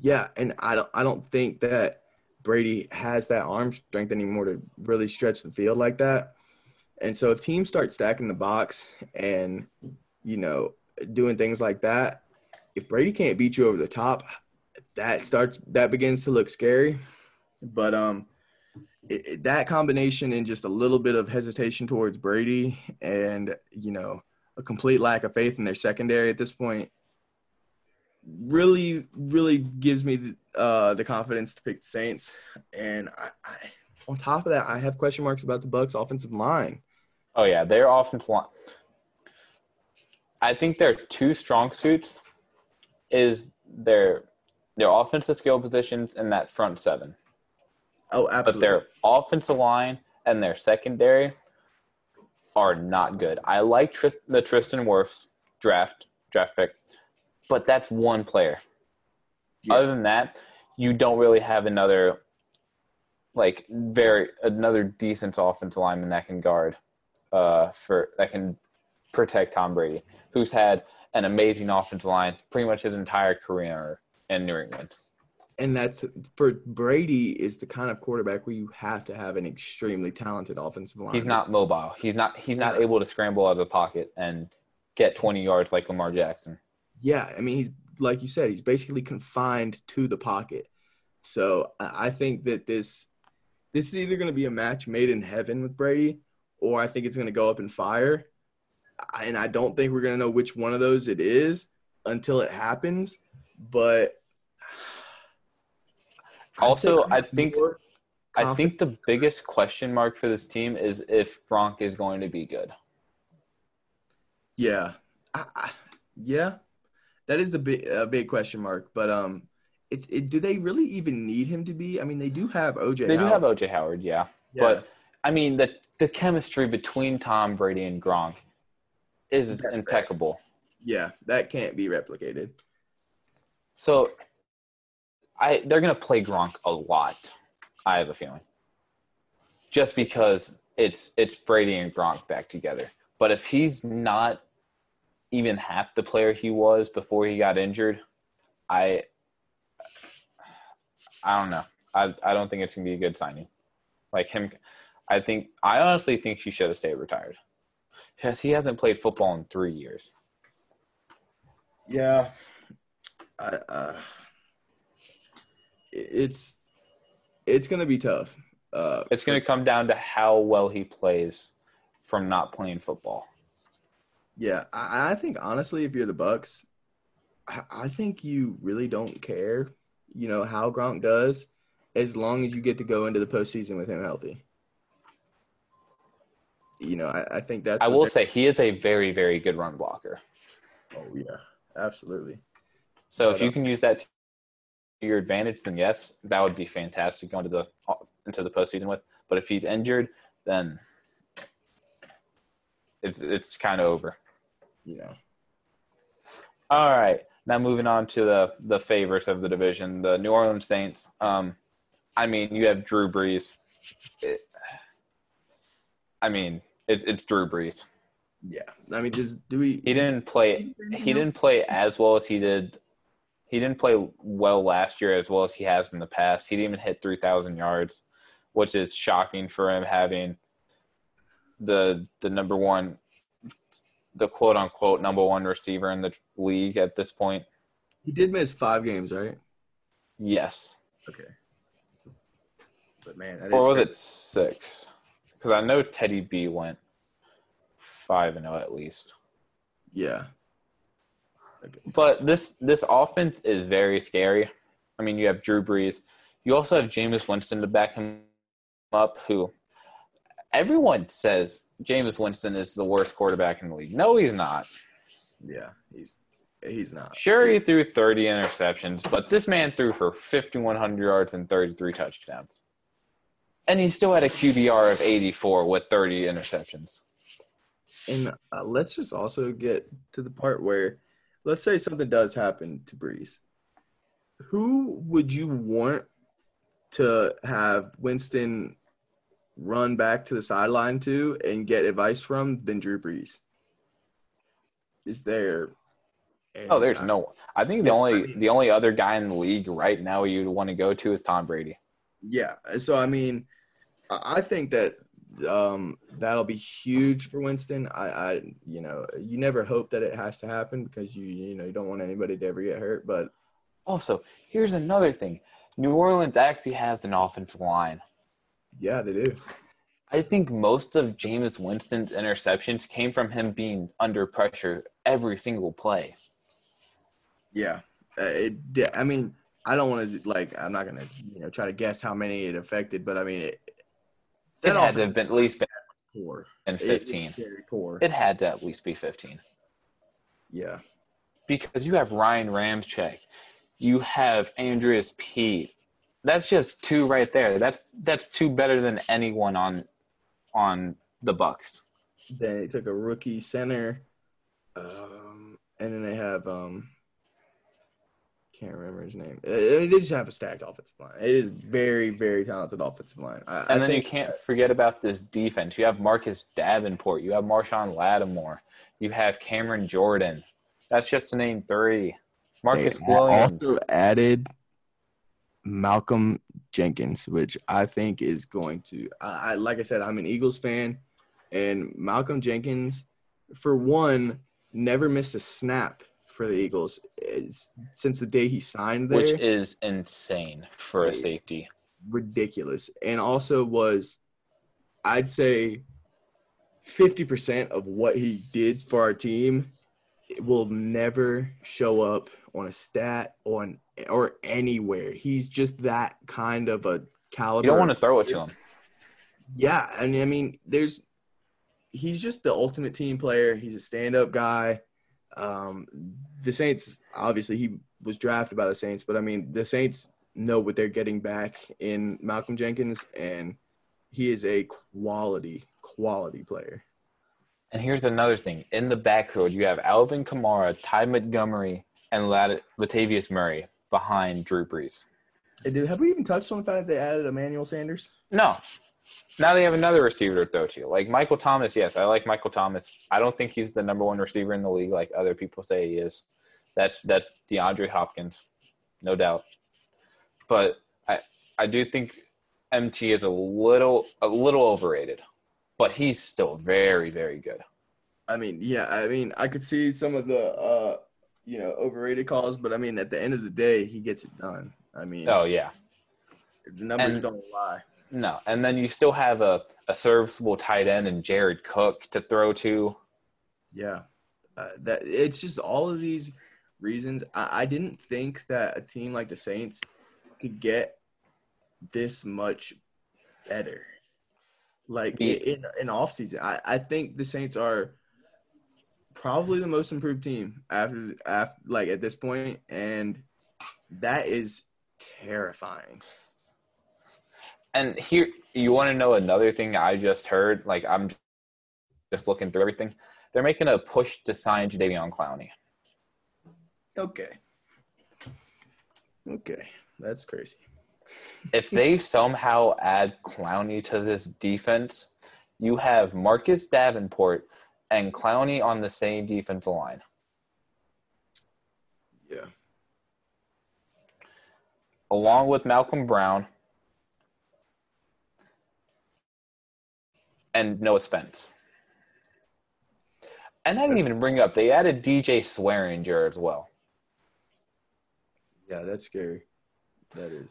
Yeah, and I don't I don't think that Brady has that arm strength anymore to really stretch the field like that. And so if teams start stacking the box and, you know, doing things like that, if Brady can't beat you over the top, that starts that begins to look scary. But um it, it, that combination and just a little bit of hesitation towards Brady and, you know, a complete lack of faith in their secondary at this point really, really gives me the, uh, the confidence to pick the Saints. And I, I, on top of that, I have question marks about the Bucks' offensive line. Oh yeah, their offensive line. I think their two strong suits is their their offensive skill positions and that front seven. Oh, absolutely. But their offensive line and their secondary are not good. I like Trist- the Tristan Wirfs draft draft pick but that's one player. Yeah. Other than that, you don't really have another like very another decent offensive lineman that can guard uh for that can protect Tom Brady, who's had an amazing offensive line pretty much his entire career in New England. And that's for Brady is the kind of quarterback where you have to have an extremely talented offensive line. He's not mobile. He's not he's not able to scramble out of the pocket and get 20 yards like Lamar Jackson yeah, I mean, he's like you said, he's basically confined to the pocket. So I think that this this is either going to be a match made in heaven with Brady, or I think it's going to go up in fire. And I don't think we're going to know which one of those it is until it happens. But also, I think I think the biggest question mark for this team is if Gronk is going to be good. Yeah, I, I, yeah, that is the big uh, big question mark. But um, it's it, do they really even need him to be? I mean, they do have OJ. They Howard. do have OJ Howard, yeah. yeah. But I mean the the chemistry between Tom Brady and Gronk is That's impeccable. Yeah, that can't be replicated. So I they're gonna play Gronk a lot. I have a feeling. Just because it's it's Brady and Gronk back together. But if he's not even half the player he was before he got injured, I I don't know. I I don't think it's gonna be a good signing. Like him I think I honestly think he should have stayed retired. Because he hasn't played football in three years. Yeah, I, uh, it's it's gonna be tough. Uh, It's going to come down to how well he plays from not playing football. yeah, I, I think honestly, if you're the Bucks, I, I think you really don't care. You know how Gronk does, as long as you get to go into the postseason with him healthy. You know, I, I think that's. I will say he is a very, very good run blocker. Oh yeah, absolutely. So if you uh, can use that to your advantage, then yes, that would be fantastic going to the into the postseason with. But if he's injured, then it's it's kind of over. You know. All right, now moving on to the the favorites of the division, the New Orleans Saints. Um, I mean, you have Drew Brees. It, I mean, it's it's Drew Brees. Yeah, I mean, just do we? He didn't play. He didn't play as well as he did. He didn't play well last year as well as he has in the past. He didn't even hit three thousand yards, which is shocking for him having the the number one, the quote unquote number one receiver in the league at this point. He did miss five games, right? Yes, Okay. But man, that is or was crazy. it six? Because I know Teddy B went five and zero at least. Yeah. But this this offense is very scary. I mean, you have Drew Brees. You also have Jameis Winston to back him up, who everyone says Jameis Winston is the worst quarterback in the league. No, he's not. Yeah. He's he's not. Sure, he threw 30 interceptions, but this man threw for 5,100 yards and 33 touchdowns. And he still had a QBR of 84 with 30 interceptions. And uh, let's just also get to the part where, let's say something does happen to Brees. Who would you want to have Winston run back to the sideline to and get advice from than Drew Brees? Is there? Oh, there's no one. I think the Yeah, I only mean- the only other guy in the league right now you'd want to go to is Tom Brady. Yeah. So I mean, I think that um, that'll be huge for Winston. I, I, you know, you never hope that it has to happen because you, you know, you don't want anybody to ever get hurt. But Also, here's another thing. New Orleans actually has an offensive line. yeah, they do. I think most of Jameis Winston's interceptions came from him being under pressure every single play. Yeah. Uh, it, I mean, I don't want to like. I'm not gonna, you know, try to guess how many it affected, but I mean, it, It had to have been at least been poor. in It- 15. it's very poor. It had to at least be 15. yeah. Because you have Ryan Ramczyk. You have Andrus Peat. That's just two right there. That's that's two better than anyone on on the Bucks. Then they took a rookie center, um, and then they have um, can't remember his name. Uh, They just have a stacked offensive line. It is very, very talented offensive line. I, I And then you can't forget about this defense. You have Marcus Davenport. You have Marshon Lattimore. You have Cameron Jordan. That's just to name three. Marcus They Williams. also added Malcolm Jenkins, which I think is going to. I, I like I said, I'm an Eagles fan, and Malcolm Jenkins, for one, never missed a snap for the Eagles It's- since the day he signed there. which is insane for a safety. ridiculous, and also was, I'd say, fifty percent of what he did for our team will never show up on a stat on or anywhere. He's just that kind of a caliber. You don't want to throw it to him. Yeah, and I mean, there's he's just the ultimate team player. He's a stand-up guy. Um, the Saints, obviously, he was drafted by the Saints, but I mean, the Saints know what they're getting back in Malcolm Jenkins, and he is a quality, quality player. And here's another thing: in the backfield, you have Alvin Kamara, Ty Montgomery, and Lat- Latavius Murray behind Drew Brees. Hey, dude, have we even touched on the fact that they added Emmanuel Sanders? No. Now they have another receiver to throw to. Like Michael Thomas, yes, I like Michael Thomas. I don't think he's the number one receiver in the league like other people say he is. That's that's DeAndre Hopkins, no doubt. But I I do think MT is a little a little overrated. But he's still very, very good. I mean, yeah, I mean, I could see some of the, uh, you know, overrated calls, but I mean, at the end of the day, he gets it done. I mean, Oh yeah. the numbers and- don't lie. No. And then you still have a, a serviceable tight end and Jared Cook to throw to. Yeah, uh, that it's just all of these reasons. I, I didn't think that a team like the Saints could get this much better. Like in in off season, I, I think the Saints are probably the most improved team after after like at this point, and that is terrifying. And here, you want to know another thing I just heard? Like, I'm just looking through everything. They're making a push to sign Jadeveon Clowney. Okay, okay, that's crazy. If they somehow add Clowney to this defense, you have Marcus Davenport and Clowney on the same defensive line. Yeah, along with Malcom Brown and Noah Spence. And I didn't even bring up they added DJ Swearinger as well. yeah, that's scary. That is.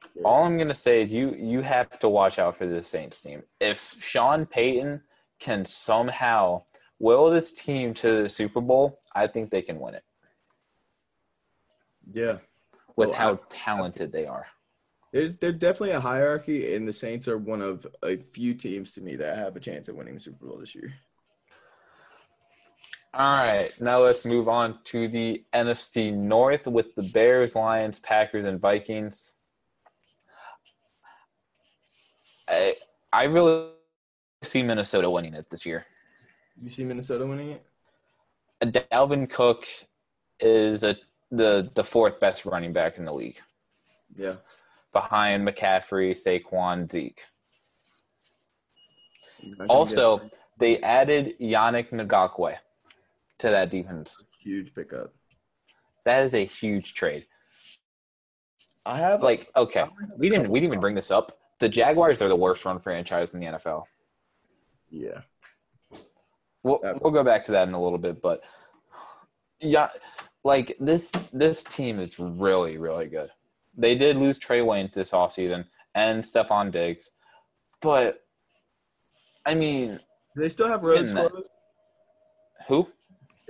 scary. All I'm gonna say is you you have to watch out for this Saints team. If Sean Payton can somehow will this team to the Super Bowl, I think they can win it Yeah. With Well, how talented they are. There's there's definitely a hierarchy, and the Saints are one of a few teams to me that have a chance of winning the Super Bowl this year. All right, now let's move on to the NFC North with the Bears, Lions, Packers, and Vikings. I I really see Minnesota winning it this year. You see Minnesota winning it? Dalvin Cook is a, the the fourth best running back in the league, Yeah. behind McCaffrey, Saquon, Zeke. Also, they added Yannick Ngakoue to that defense. huge pickup. That is a huge trade. I have Like, okay, we didn't we didn't even bring this up. The Jaguars are the worst run franchise in the NFL. yeah. We'll, we'll go back to that in a little bit, but yeah, like this this team is really really good. They did lose Trae Wayne this offseason and Stefon Diggs, but I mean, Do they still have Rhodes that- closed? who?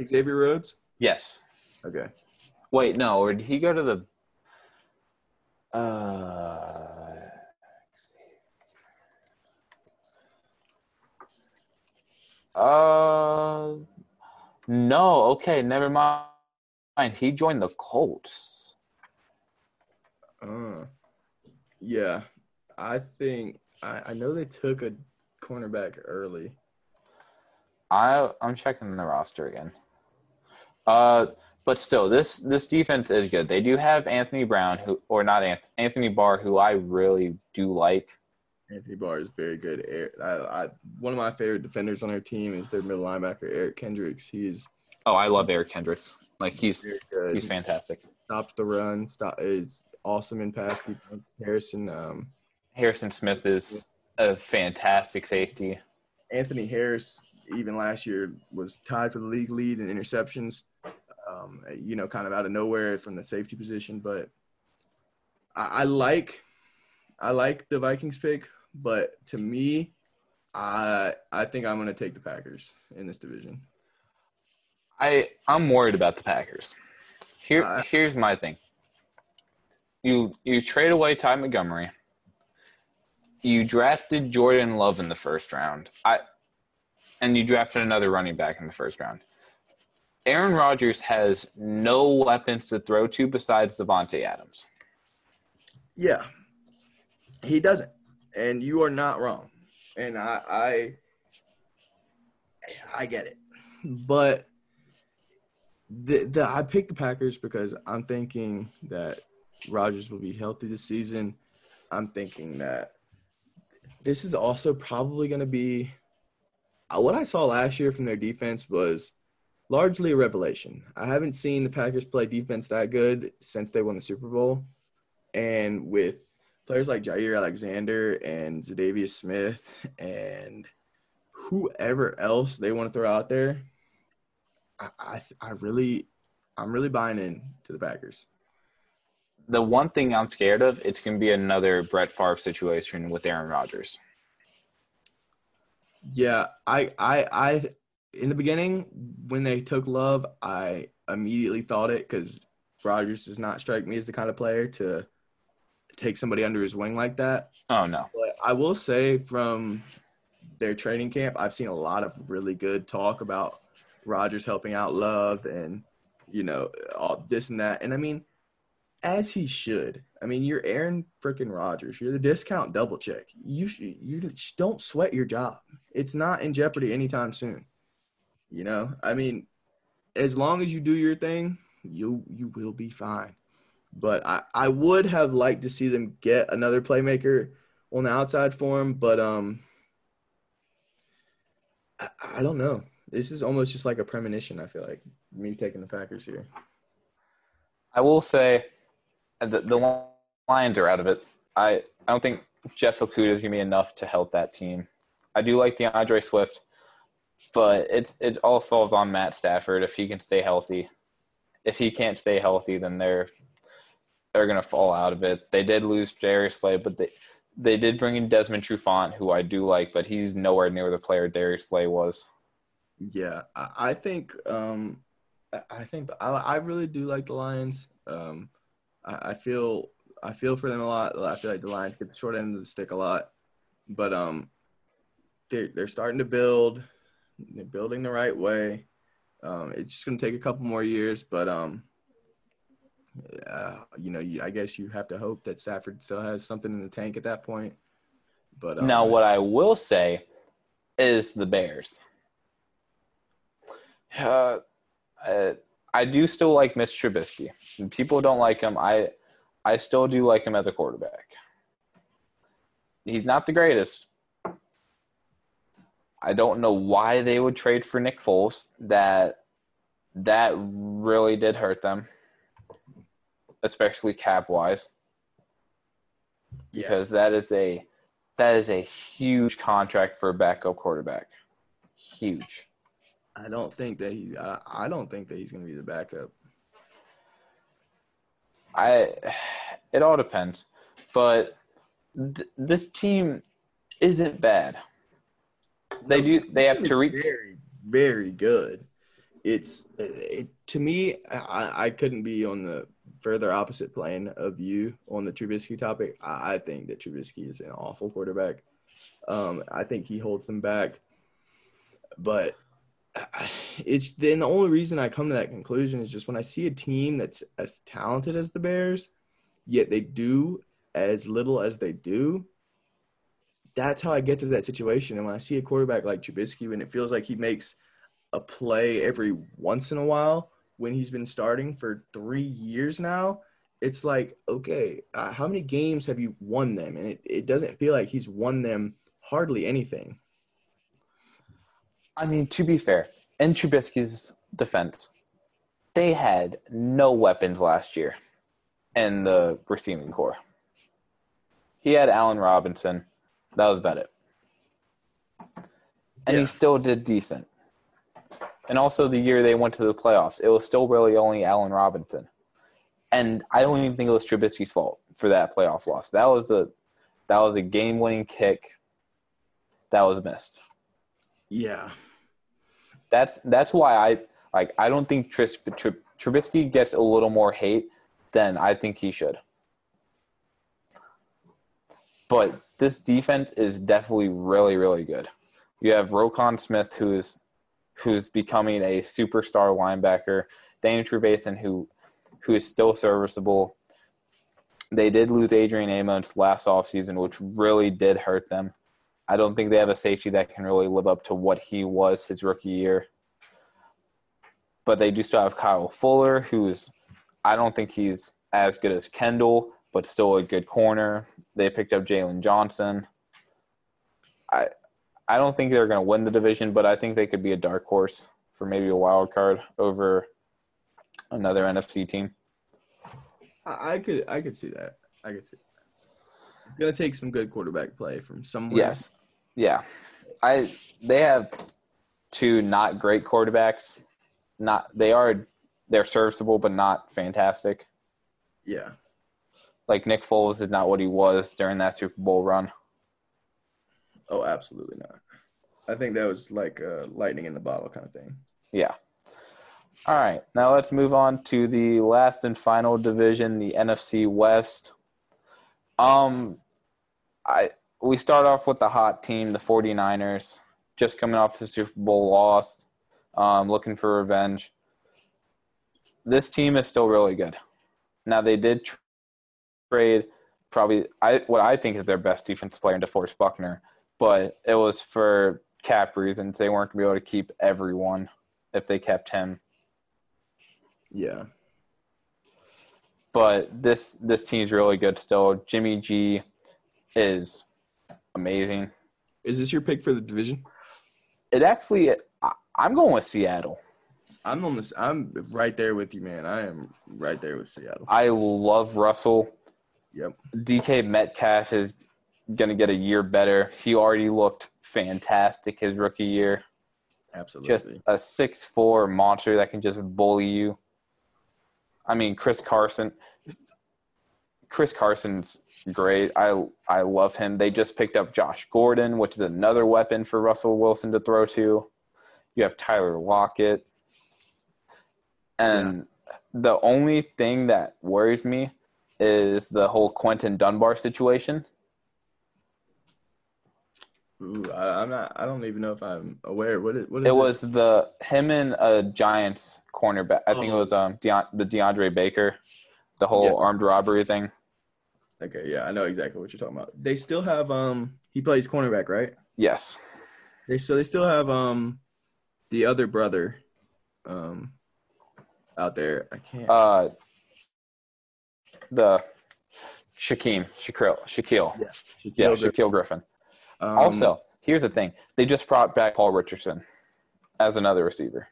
Xavier Rhodes? Yes. Okay. Wait, no, or did he go to the? Uh, uh, no. Okay, never mind. And he joined the Colts. Uh, yeah. I think I, I know they took a cornerback early. I I'm checking the roster again. Uh, but still, this this defense is good. They do have Anthony Brown, who or not Anthony, Anthony Barr, who I really do like. Anthony Barr is very good. I, I, one of my favorite defenders on our team is their middle linebacker, Eric Kendricks. He's Oh, I love Eric Kendricks. Like he's he's fantastic. stops the run. Stop is awesome in pass defense. Harrison, um, Harrison Smith is a fantastic safety. Anthony Harris, even last year, was tied for the league lead in interceptions. Um, you know, kind of out of nowhere from the safety position, but I, I like, I like the Vikings pick, but to me, I I think I'm going to take the Packers in this division. I I'm worried about the Packers. Here Uh, here's my thing. You you trade away Ty Montgomery. You drafted Jordan Love in the first round. I and you drafted another running back in the first round. Aaron Rodgers has no weapons to throw to besides Davante Adams. Yeah, he doesn't, and you are not wrong. And I, I, I get it, but the, the I picked the Packers because I'm thinking that Rodgers will be healthy this season. I'm thinking that this is also probably going to be uh, what I saw last year from their defense was largely a revelation. I haven't seen the Packers play defense that good since they won the Super Bowl. And with players like Jaire Alexander and Za'Darius Smith and whoever else they want to throw out there, I, I, I really, I'm really buying in to the Packers. The one thing I'm scared of, it's going to be another Brett Favre situation with Aaron Rodgers. Yeah, I, I, I, in the beginning when they took Love, I immediately thought it because Rodgers does not strike me as the kind of player to take somebody under his wing like that. Oh no! But I will say from their training camp, I've seen a lot of really good talk about Rodgers helping out Love and you know all this and that. And I mean, as he should. I mean, you're Aaron freaking Rodgers. You're the discount double check. You you don't sweat your job. It's not in jeopardy anytime soon. You know, I mean, as long as you do your thing, you you will be fine. But I, I would have liked to see them get another playmaker on the outside for him, but um I don't know. This is almost just like a premonition, I feel like, me taking the Packers here. I will say uh, the, the Lions are out of it. I, I don't think Jeff Okudah is to be enough to help that team. I do like D'Andre Swift, but it's it all falls on Matt Stafford if he can stay healthy. If he can't stay healthy, then they're they're to fall out of it. They did lose Darius Slay, but they they did bring in Desmond Trufant, who I do like, but he's nowhere near the player Darius Slay was. Yeah, I, I think um, I think I, I really do like the Lions. Um, I, I feel I feel for them a lot. I feel like the Lions get the short end of the stick a lot, but um, they're they're starting to build. They're building the right way. Um, it's just gonna take a couple more years, but um, uh, you know, you, I guess you have to hope that Stafford still has something in the tank at that point. But um, now, what I will say is the Bears. Uh, uh, I do still like Mitch Trubisky. People don't like him. I I still do like him as a quarterback. He's not the greatest. I don't know why they would trade for Nick Foles. That that really did hurt them, especially cap wise. Because yeah. that is a that is a huge contract for a backup quarterback. Huge. I don't think that he. I, I don't think that he's going to be the backup. I. It all depends, but th- this team isn't bad. They do. They have Tarik. Very, very good. It's it, to me. I, I couldn't be on the further opposite plane of you on the Trubisky topic. I, I think that Trubisky is an awful quarterback. Um, I think he holds them back, but it's then the only reason I come to that conclusion is just when I see a team that's as talented as the Bears, yet they do as little as they do. That's how I get to that situation. And when I see a quarterback like Trubisky, when it feels like he makes a play every once in a while, when he's been starting for three years now, it's like, okay, uh, how many games have you won them? And it, it doesn't feel like he's won them hardly anything. I mean, to be fair, in Trubisky's defense, they had no weapons last year in the receiving corps. He had Allen Robinson. That was about it. And yeah. he still did decent. And also the year they went to the playoffs, it was still really only Allen Robinson. And I don't even think it was Trubisky's fault for that playoff loss. That was a that was a game winning kick that was missed. Yeah. That's that's why I like. I don't think Tris, Trubisky gets a little more hate than I think he should. But this defense is definitely really, really good. You have Roquan Smith, who's who's becoming a superstar linebacker. Danny Trevathan, who who is still serviceable. They did lose Adrian Amos last offseason, which really did hurt them. I don't think they have a safety that can really live up to what he was his rookie year. But they do still have Kyle Fuller, who's I don't think he's as good as Kendall, but still a good corner. They picked up Jaylon Johnson. I I don't think they're going to win the division, but I think they could be a dark horse for maybe a wild card over another NFC team. I, could I could see that. I could see that. It's gonna take some good quarterback play from somewhere. Yes. Yeah. I they have two not great quarterbacks. Not they are they're serviceable but not fantastic. Yeah. Like Nick Foles is not what he was during that Super Bowl run. Oh, absolutely not. I think that was like a lightning in the bottle kind of thing. Yeah. All right. Now let's move on to the last and final division, the NFC West. Um I we start off with the hot team, the 49ers, just coming off the Super Bowl loss, um, looking for revenge. This team is still really good. Now they did tr- trade probably I what I think is their best defensive player into DeForest Buckner, but it was for cap reasons. They weren't gonna be able to keep everyone if they kept him. Yeah. But this this team's really good still. Jimmy G is amazing. Is this your pick for the division? It actually I'm going with Seattle. I'm on this. I'm right there with you, man. I am right there with Seattle. I love Russell. Yep. DK Metcalf is going to get a year better. He already looked fantastic his rookie year. Absolutely. Just a six four monster that can just bully you. I mean, Chris Carson. Chris Carson's great. I I love him. They just picked up Josh Gordon, which is another weapon for Russell Wilson to throw to. You have Tyler Lockett. And the only thing that worries me is the whole Quinton Dunbar situation. Ooh, I, I'm not. I don't even know if I'm aware. What is? What is It this? was the him and a Giants cornerback. I think it Oh. was um Deon, the DeAndre Baker, the whole Yeah. armed robbery thing. Okay, yeah, I know exactly what you're talking about. They still have um. He plays cornerback, right? Yes. They so they still have um, the other brother, um, out there. I can't. Uh, the Shaquem, Shaquille, Shaquille. yeah, Yeah, Shaquille Shaquill Griffin. Um, Also, here's the thing: they just brought back Paul Richardson as another receiver.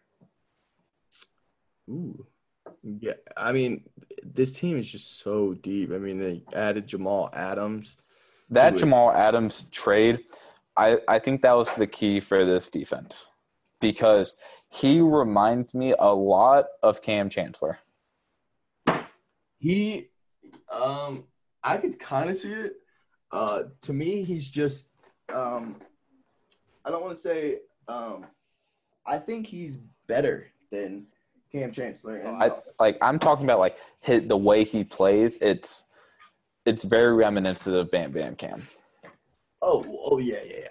Ooh. Yeah, I mean, this team is just so deep. I mean, they added Jamal Adams. That Jamal Adams trade, I, I think that was the key for this defense because he reminds me a lot of Kam Chancellor. He, um, I could kind of see it. Uh, to me, he's just, um, I don't want to say, um, I think he's better than Kam Chancellor. And I like I'm talking about like hit the way he plays. It's it's very reminiscent of Bam Bam Kam. oh, oh yeah, yeah, yeah.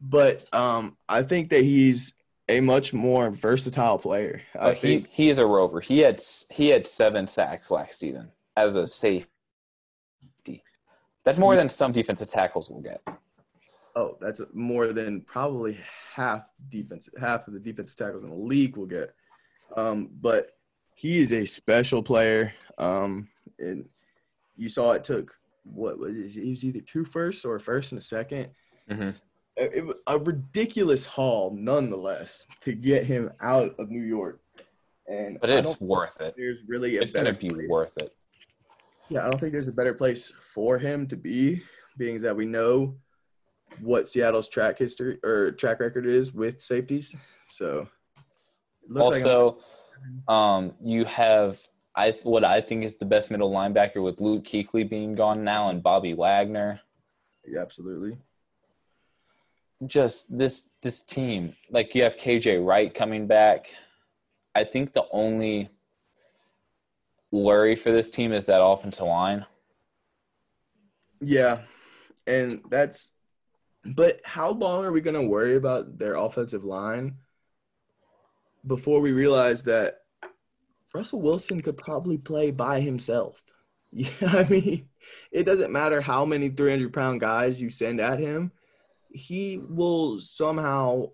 But um, I think that he's a much more versatile player. I But he he is a rover. He had he had seven sacks last season as a safety. That's more than some defensive tackles will get. Oh, that's more than probably half defense, half of the defensive tackles in the league will get. Um, but he is a special player. Um, and you saw it took what was it? He was either two firsts or a first and a second. Mhm. It it was a ridiculous haul, nonetheless, to get him out of New York. And But it's worth it. there's really a It's better gonna be place. worth it. Yeah, I don't think there's a better place for him to be, being that we know what Seattle's track history or track record is with safeties. So looks like Also, um, you have I what I think is the best middle linebacker with Luke Kuechly being gone now and Bobby Wagner. yeah, absolutely. Just this this team, like you have KJ Wright coming back. I think the only worry for this team is that offensive line. Yeah, and that's. But how long are we going to worry about their offensive line before we realized that Russell Wilson could probably play by himself? Yeah, I mean, it doesn't matter how many 300 pound guys you send at him, he will somehow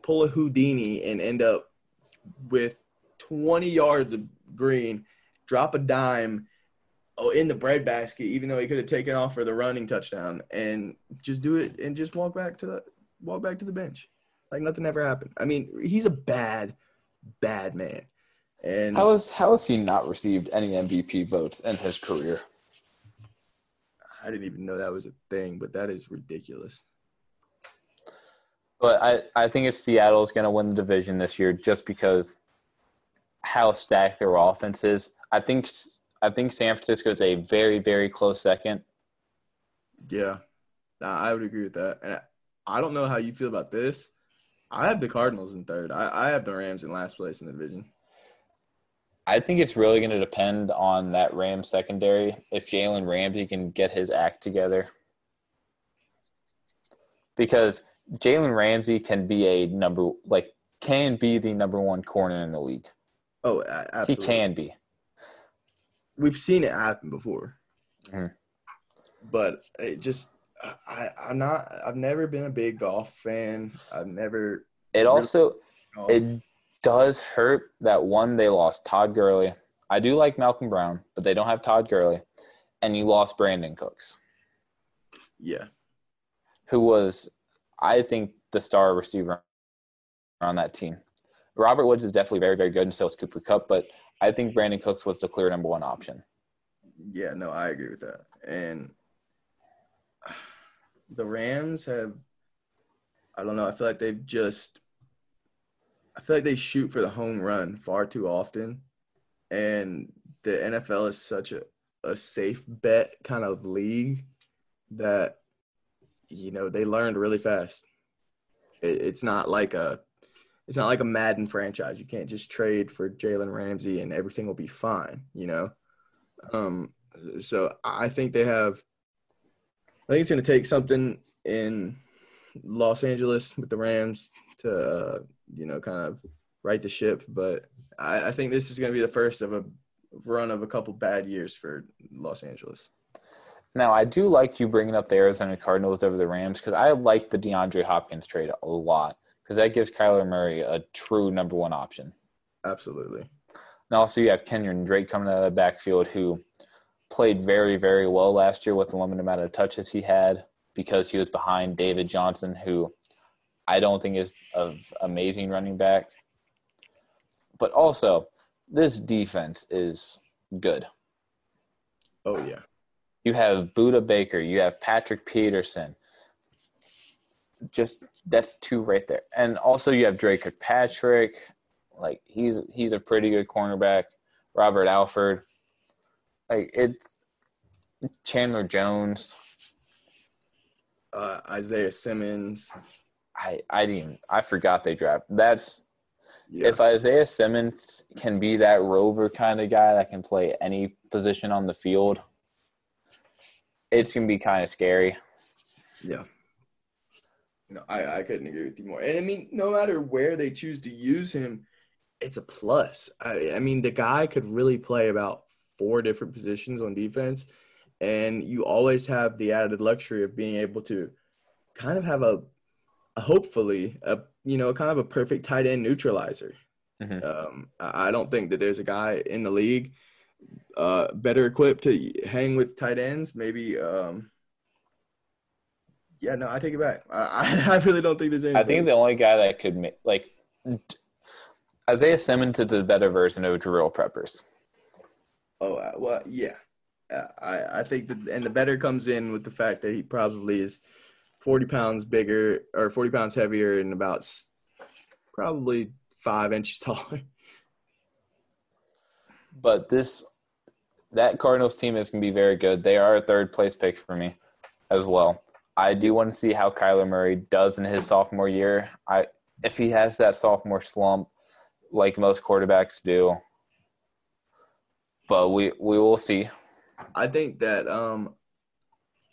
pull a Houdini and end up with 20 yards of green, drop a dime oh, in the breadbasket, even though he could have taken off for the running touchdown, and just do it and just walk back to the walk back to the bench like nothing ever happened. I mean, he's a bad, bad man. And How is how has he not received any MVP votes in his career? I didn't even know that was a thing, but that is ridiculous. But I, I think if Seattle is going to win the division this year, just because how stacked their offense is, I think I think San Francisco is a very very close second. Yeah, Nah, I would agree with that. And I don't know how you feel about this. I have the Cardinals in third. I, I have the Rams in last place in the division. I think it's really going to depend on that Rams secondary. If Jalen Ramsey can get his act together, because Jalen Ramsey can be a number like can be the number one corner in the league. Oh, absolutely. He can be. We've seen it happen before, Mhm. but it just I I'm not. I've never been a big Goff fan. I've never. It also it does hurt that one they lost Todd Gurley. I do like Malcolm Brown, but they don't have Todd Gurley, and you lost Brandin Cooks, yeah, who was I think the star receiver on that team. Robert Woods is definitely very very good, and so is Cooper Kupp, but I think Brandin Cooks was the clear number one option. yeah. No, I agree with that. And the Rams have. I don't know. I feel like they've just. I feel like they shoot for the home run far too often, and the NFL is such a a safe bet kind of league that you know they learned really fast. It, it's not like a it's not like a Madden franchise. You can't just trade for Jalen Ramsey and everything will be fine. You know, um, so I think they have. I think it's going to take something in Los Angeles with the Rams to uh, you know kind of right the ship, but I, I think this is going to be the first of a run of a couple bad years for Los Angeles. Now, I do like you bringing up the Arizona Cardinals over the Rams because I like the DeAndre Hopkins trade a lot because that gives Kyler Murray a true number one option. Absolutely. And also, you have Kenyan Drake coming out of the backfield who played very, very well last year with the limited amount of touches he had because he was behind David Johnson, who I don't think is of amazing running back. But also, this defense is good. Oh yeah. You have Budda Baker, you have Patrick Peterson. Just that's two right there. And also you have Dre Kirkpatrick. Like he's he's a pretty good cornerback. Robert Alford. Like it's Chandler Jones. Uh, Isaiah Simmons. I I didn't I forgot they draft. That's Yeah. if Isaiah Simmons can be that rover kind of guy that can play any position on the field, it's gonna be kind of scary. Yeah. No, I, I couldn't agree with you more. And I mean, no matter where they choose to use him, it's a plus. I, I mean, the guy could really play about four different positions on defense, and you always have the added luxury of being able to kind of have a, a hopefully a you know kind of a perfect tight end neutralizer. Mhm. Um, I don't think that there's a guy in the league uh, better equipped to hang with tight ends. Maybe. Um, yeah, no, I take it back. I, I really don't think there's any. I think the only guy that could make like Isaiah Simmons is a better version of Jabrill Peppers. Oh uh, well, yeah. Uh, I I think that, and the better comes in with the fact that he probably is forty pounds bigger or forty pounds heavier and about probably five inches taller. But this that Cardinals team is going to be very good. They are a third place pick for me as well. I do want to see how Kyler Murray does in his sophomore year. I if he has that sophomore slump like most quarterbacks do. But we we will see. I think that um,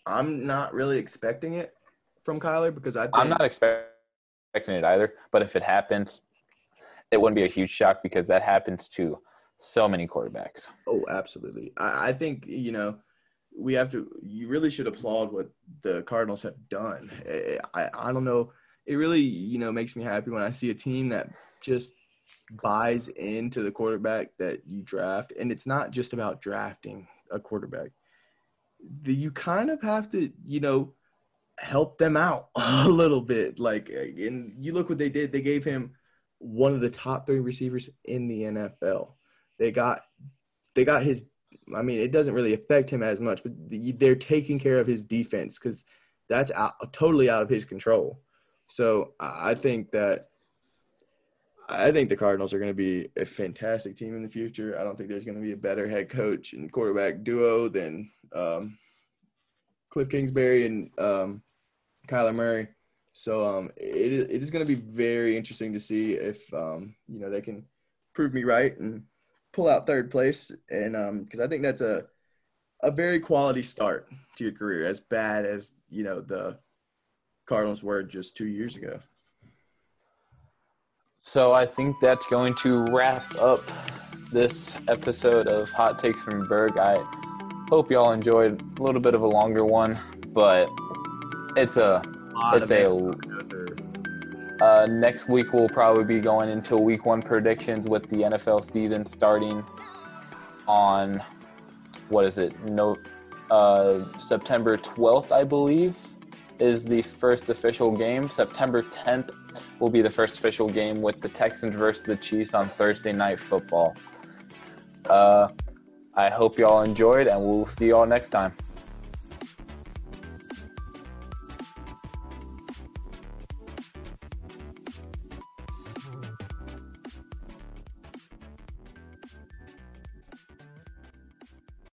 I'm not really expecting it from Kyler because I think I'm not expecting it either, but if it happens, it wouldn't be a huge shock because that happens to so many quarterbacks. Oh, absolutely. I, I think you know we have to. You really should applaud what the Cardinals have done. I, I, I don't know. It really you know makes me happy when I see a team that just buys into the quarterback that you draft, and it's not just about drafting a quarterback. The, you kind of have to, you know, help them out a little bit. Like, and you look what they did. They gave him one of the top three receivers in the NFL. They got, they got his. I mean, it doesn't really affect him as much, but they're taking care of his defense because that's out, totally out of his control. So I think that I think the Cardinals are going to be a fantastic team in the future. I don't think there's going to be a better head coach and quarterback duo than um, Cliff Kingsbury and um, Kyler Murray. So um, it, it is going to be very interesting to see if um, you know they can prove me right and pull out third place. And because um, I think that's a a very quality start to your career, as bad as you know the Cardinals were just two years ago. So I think that's going to wrap up this episode of Hot Takes from Berg. I hope y'all enjoyed a little bit of a longer one, but it's a it's a uh, next week we'll probably be going into week one predictions with the NFL season starting on what is it no uh, September 12th I believe is the first official game. September 10th will be the first official game with the Texans versus the Chiefs on Thursday Night Football. Uh, I hope y'all enjoyed, and we'll see y'all next time.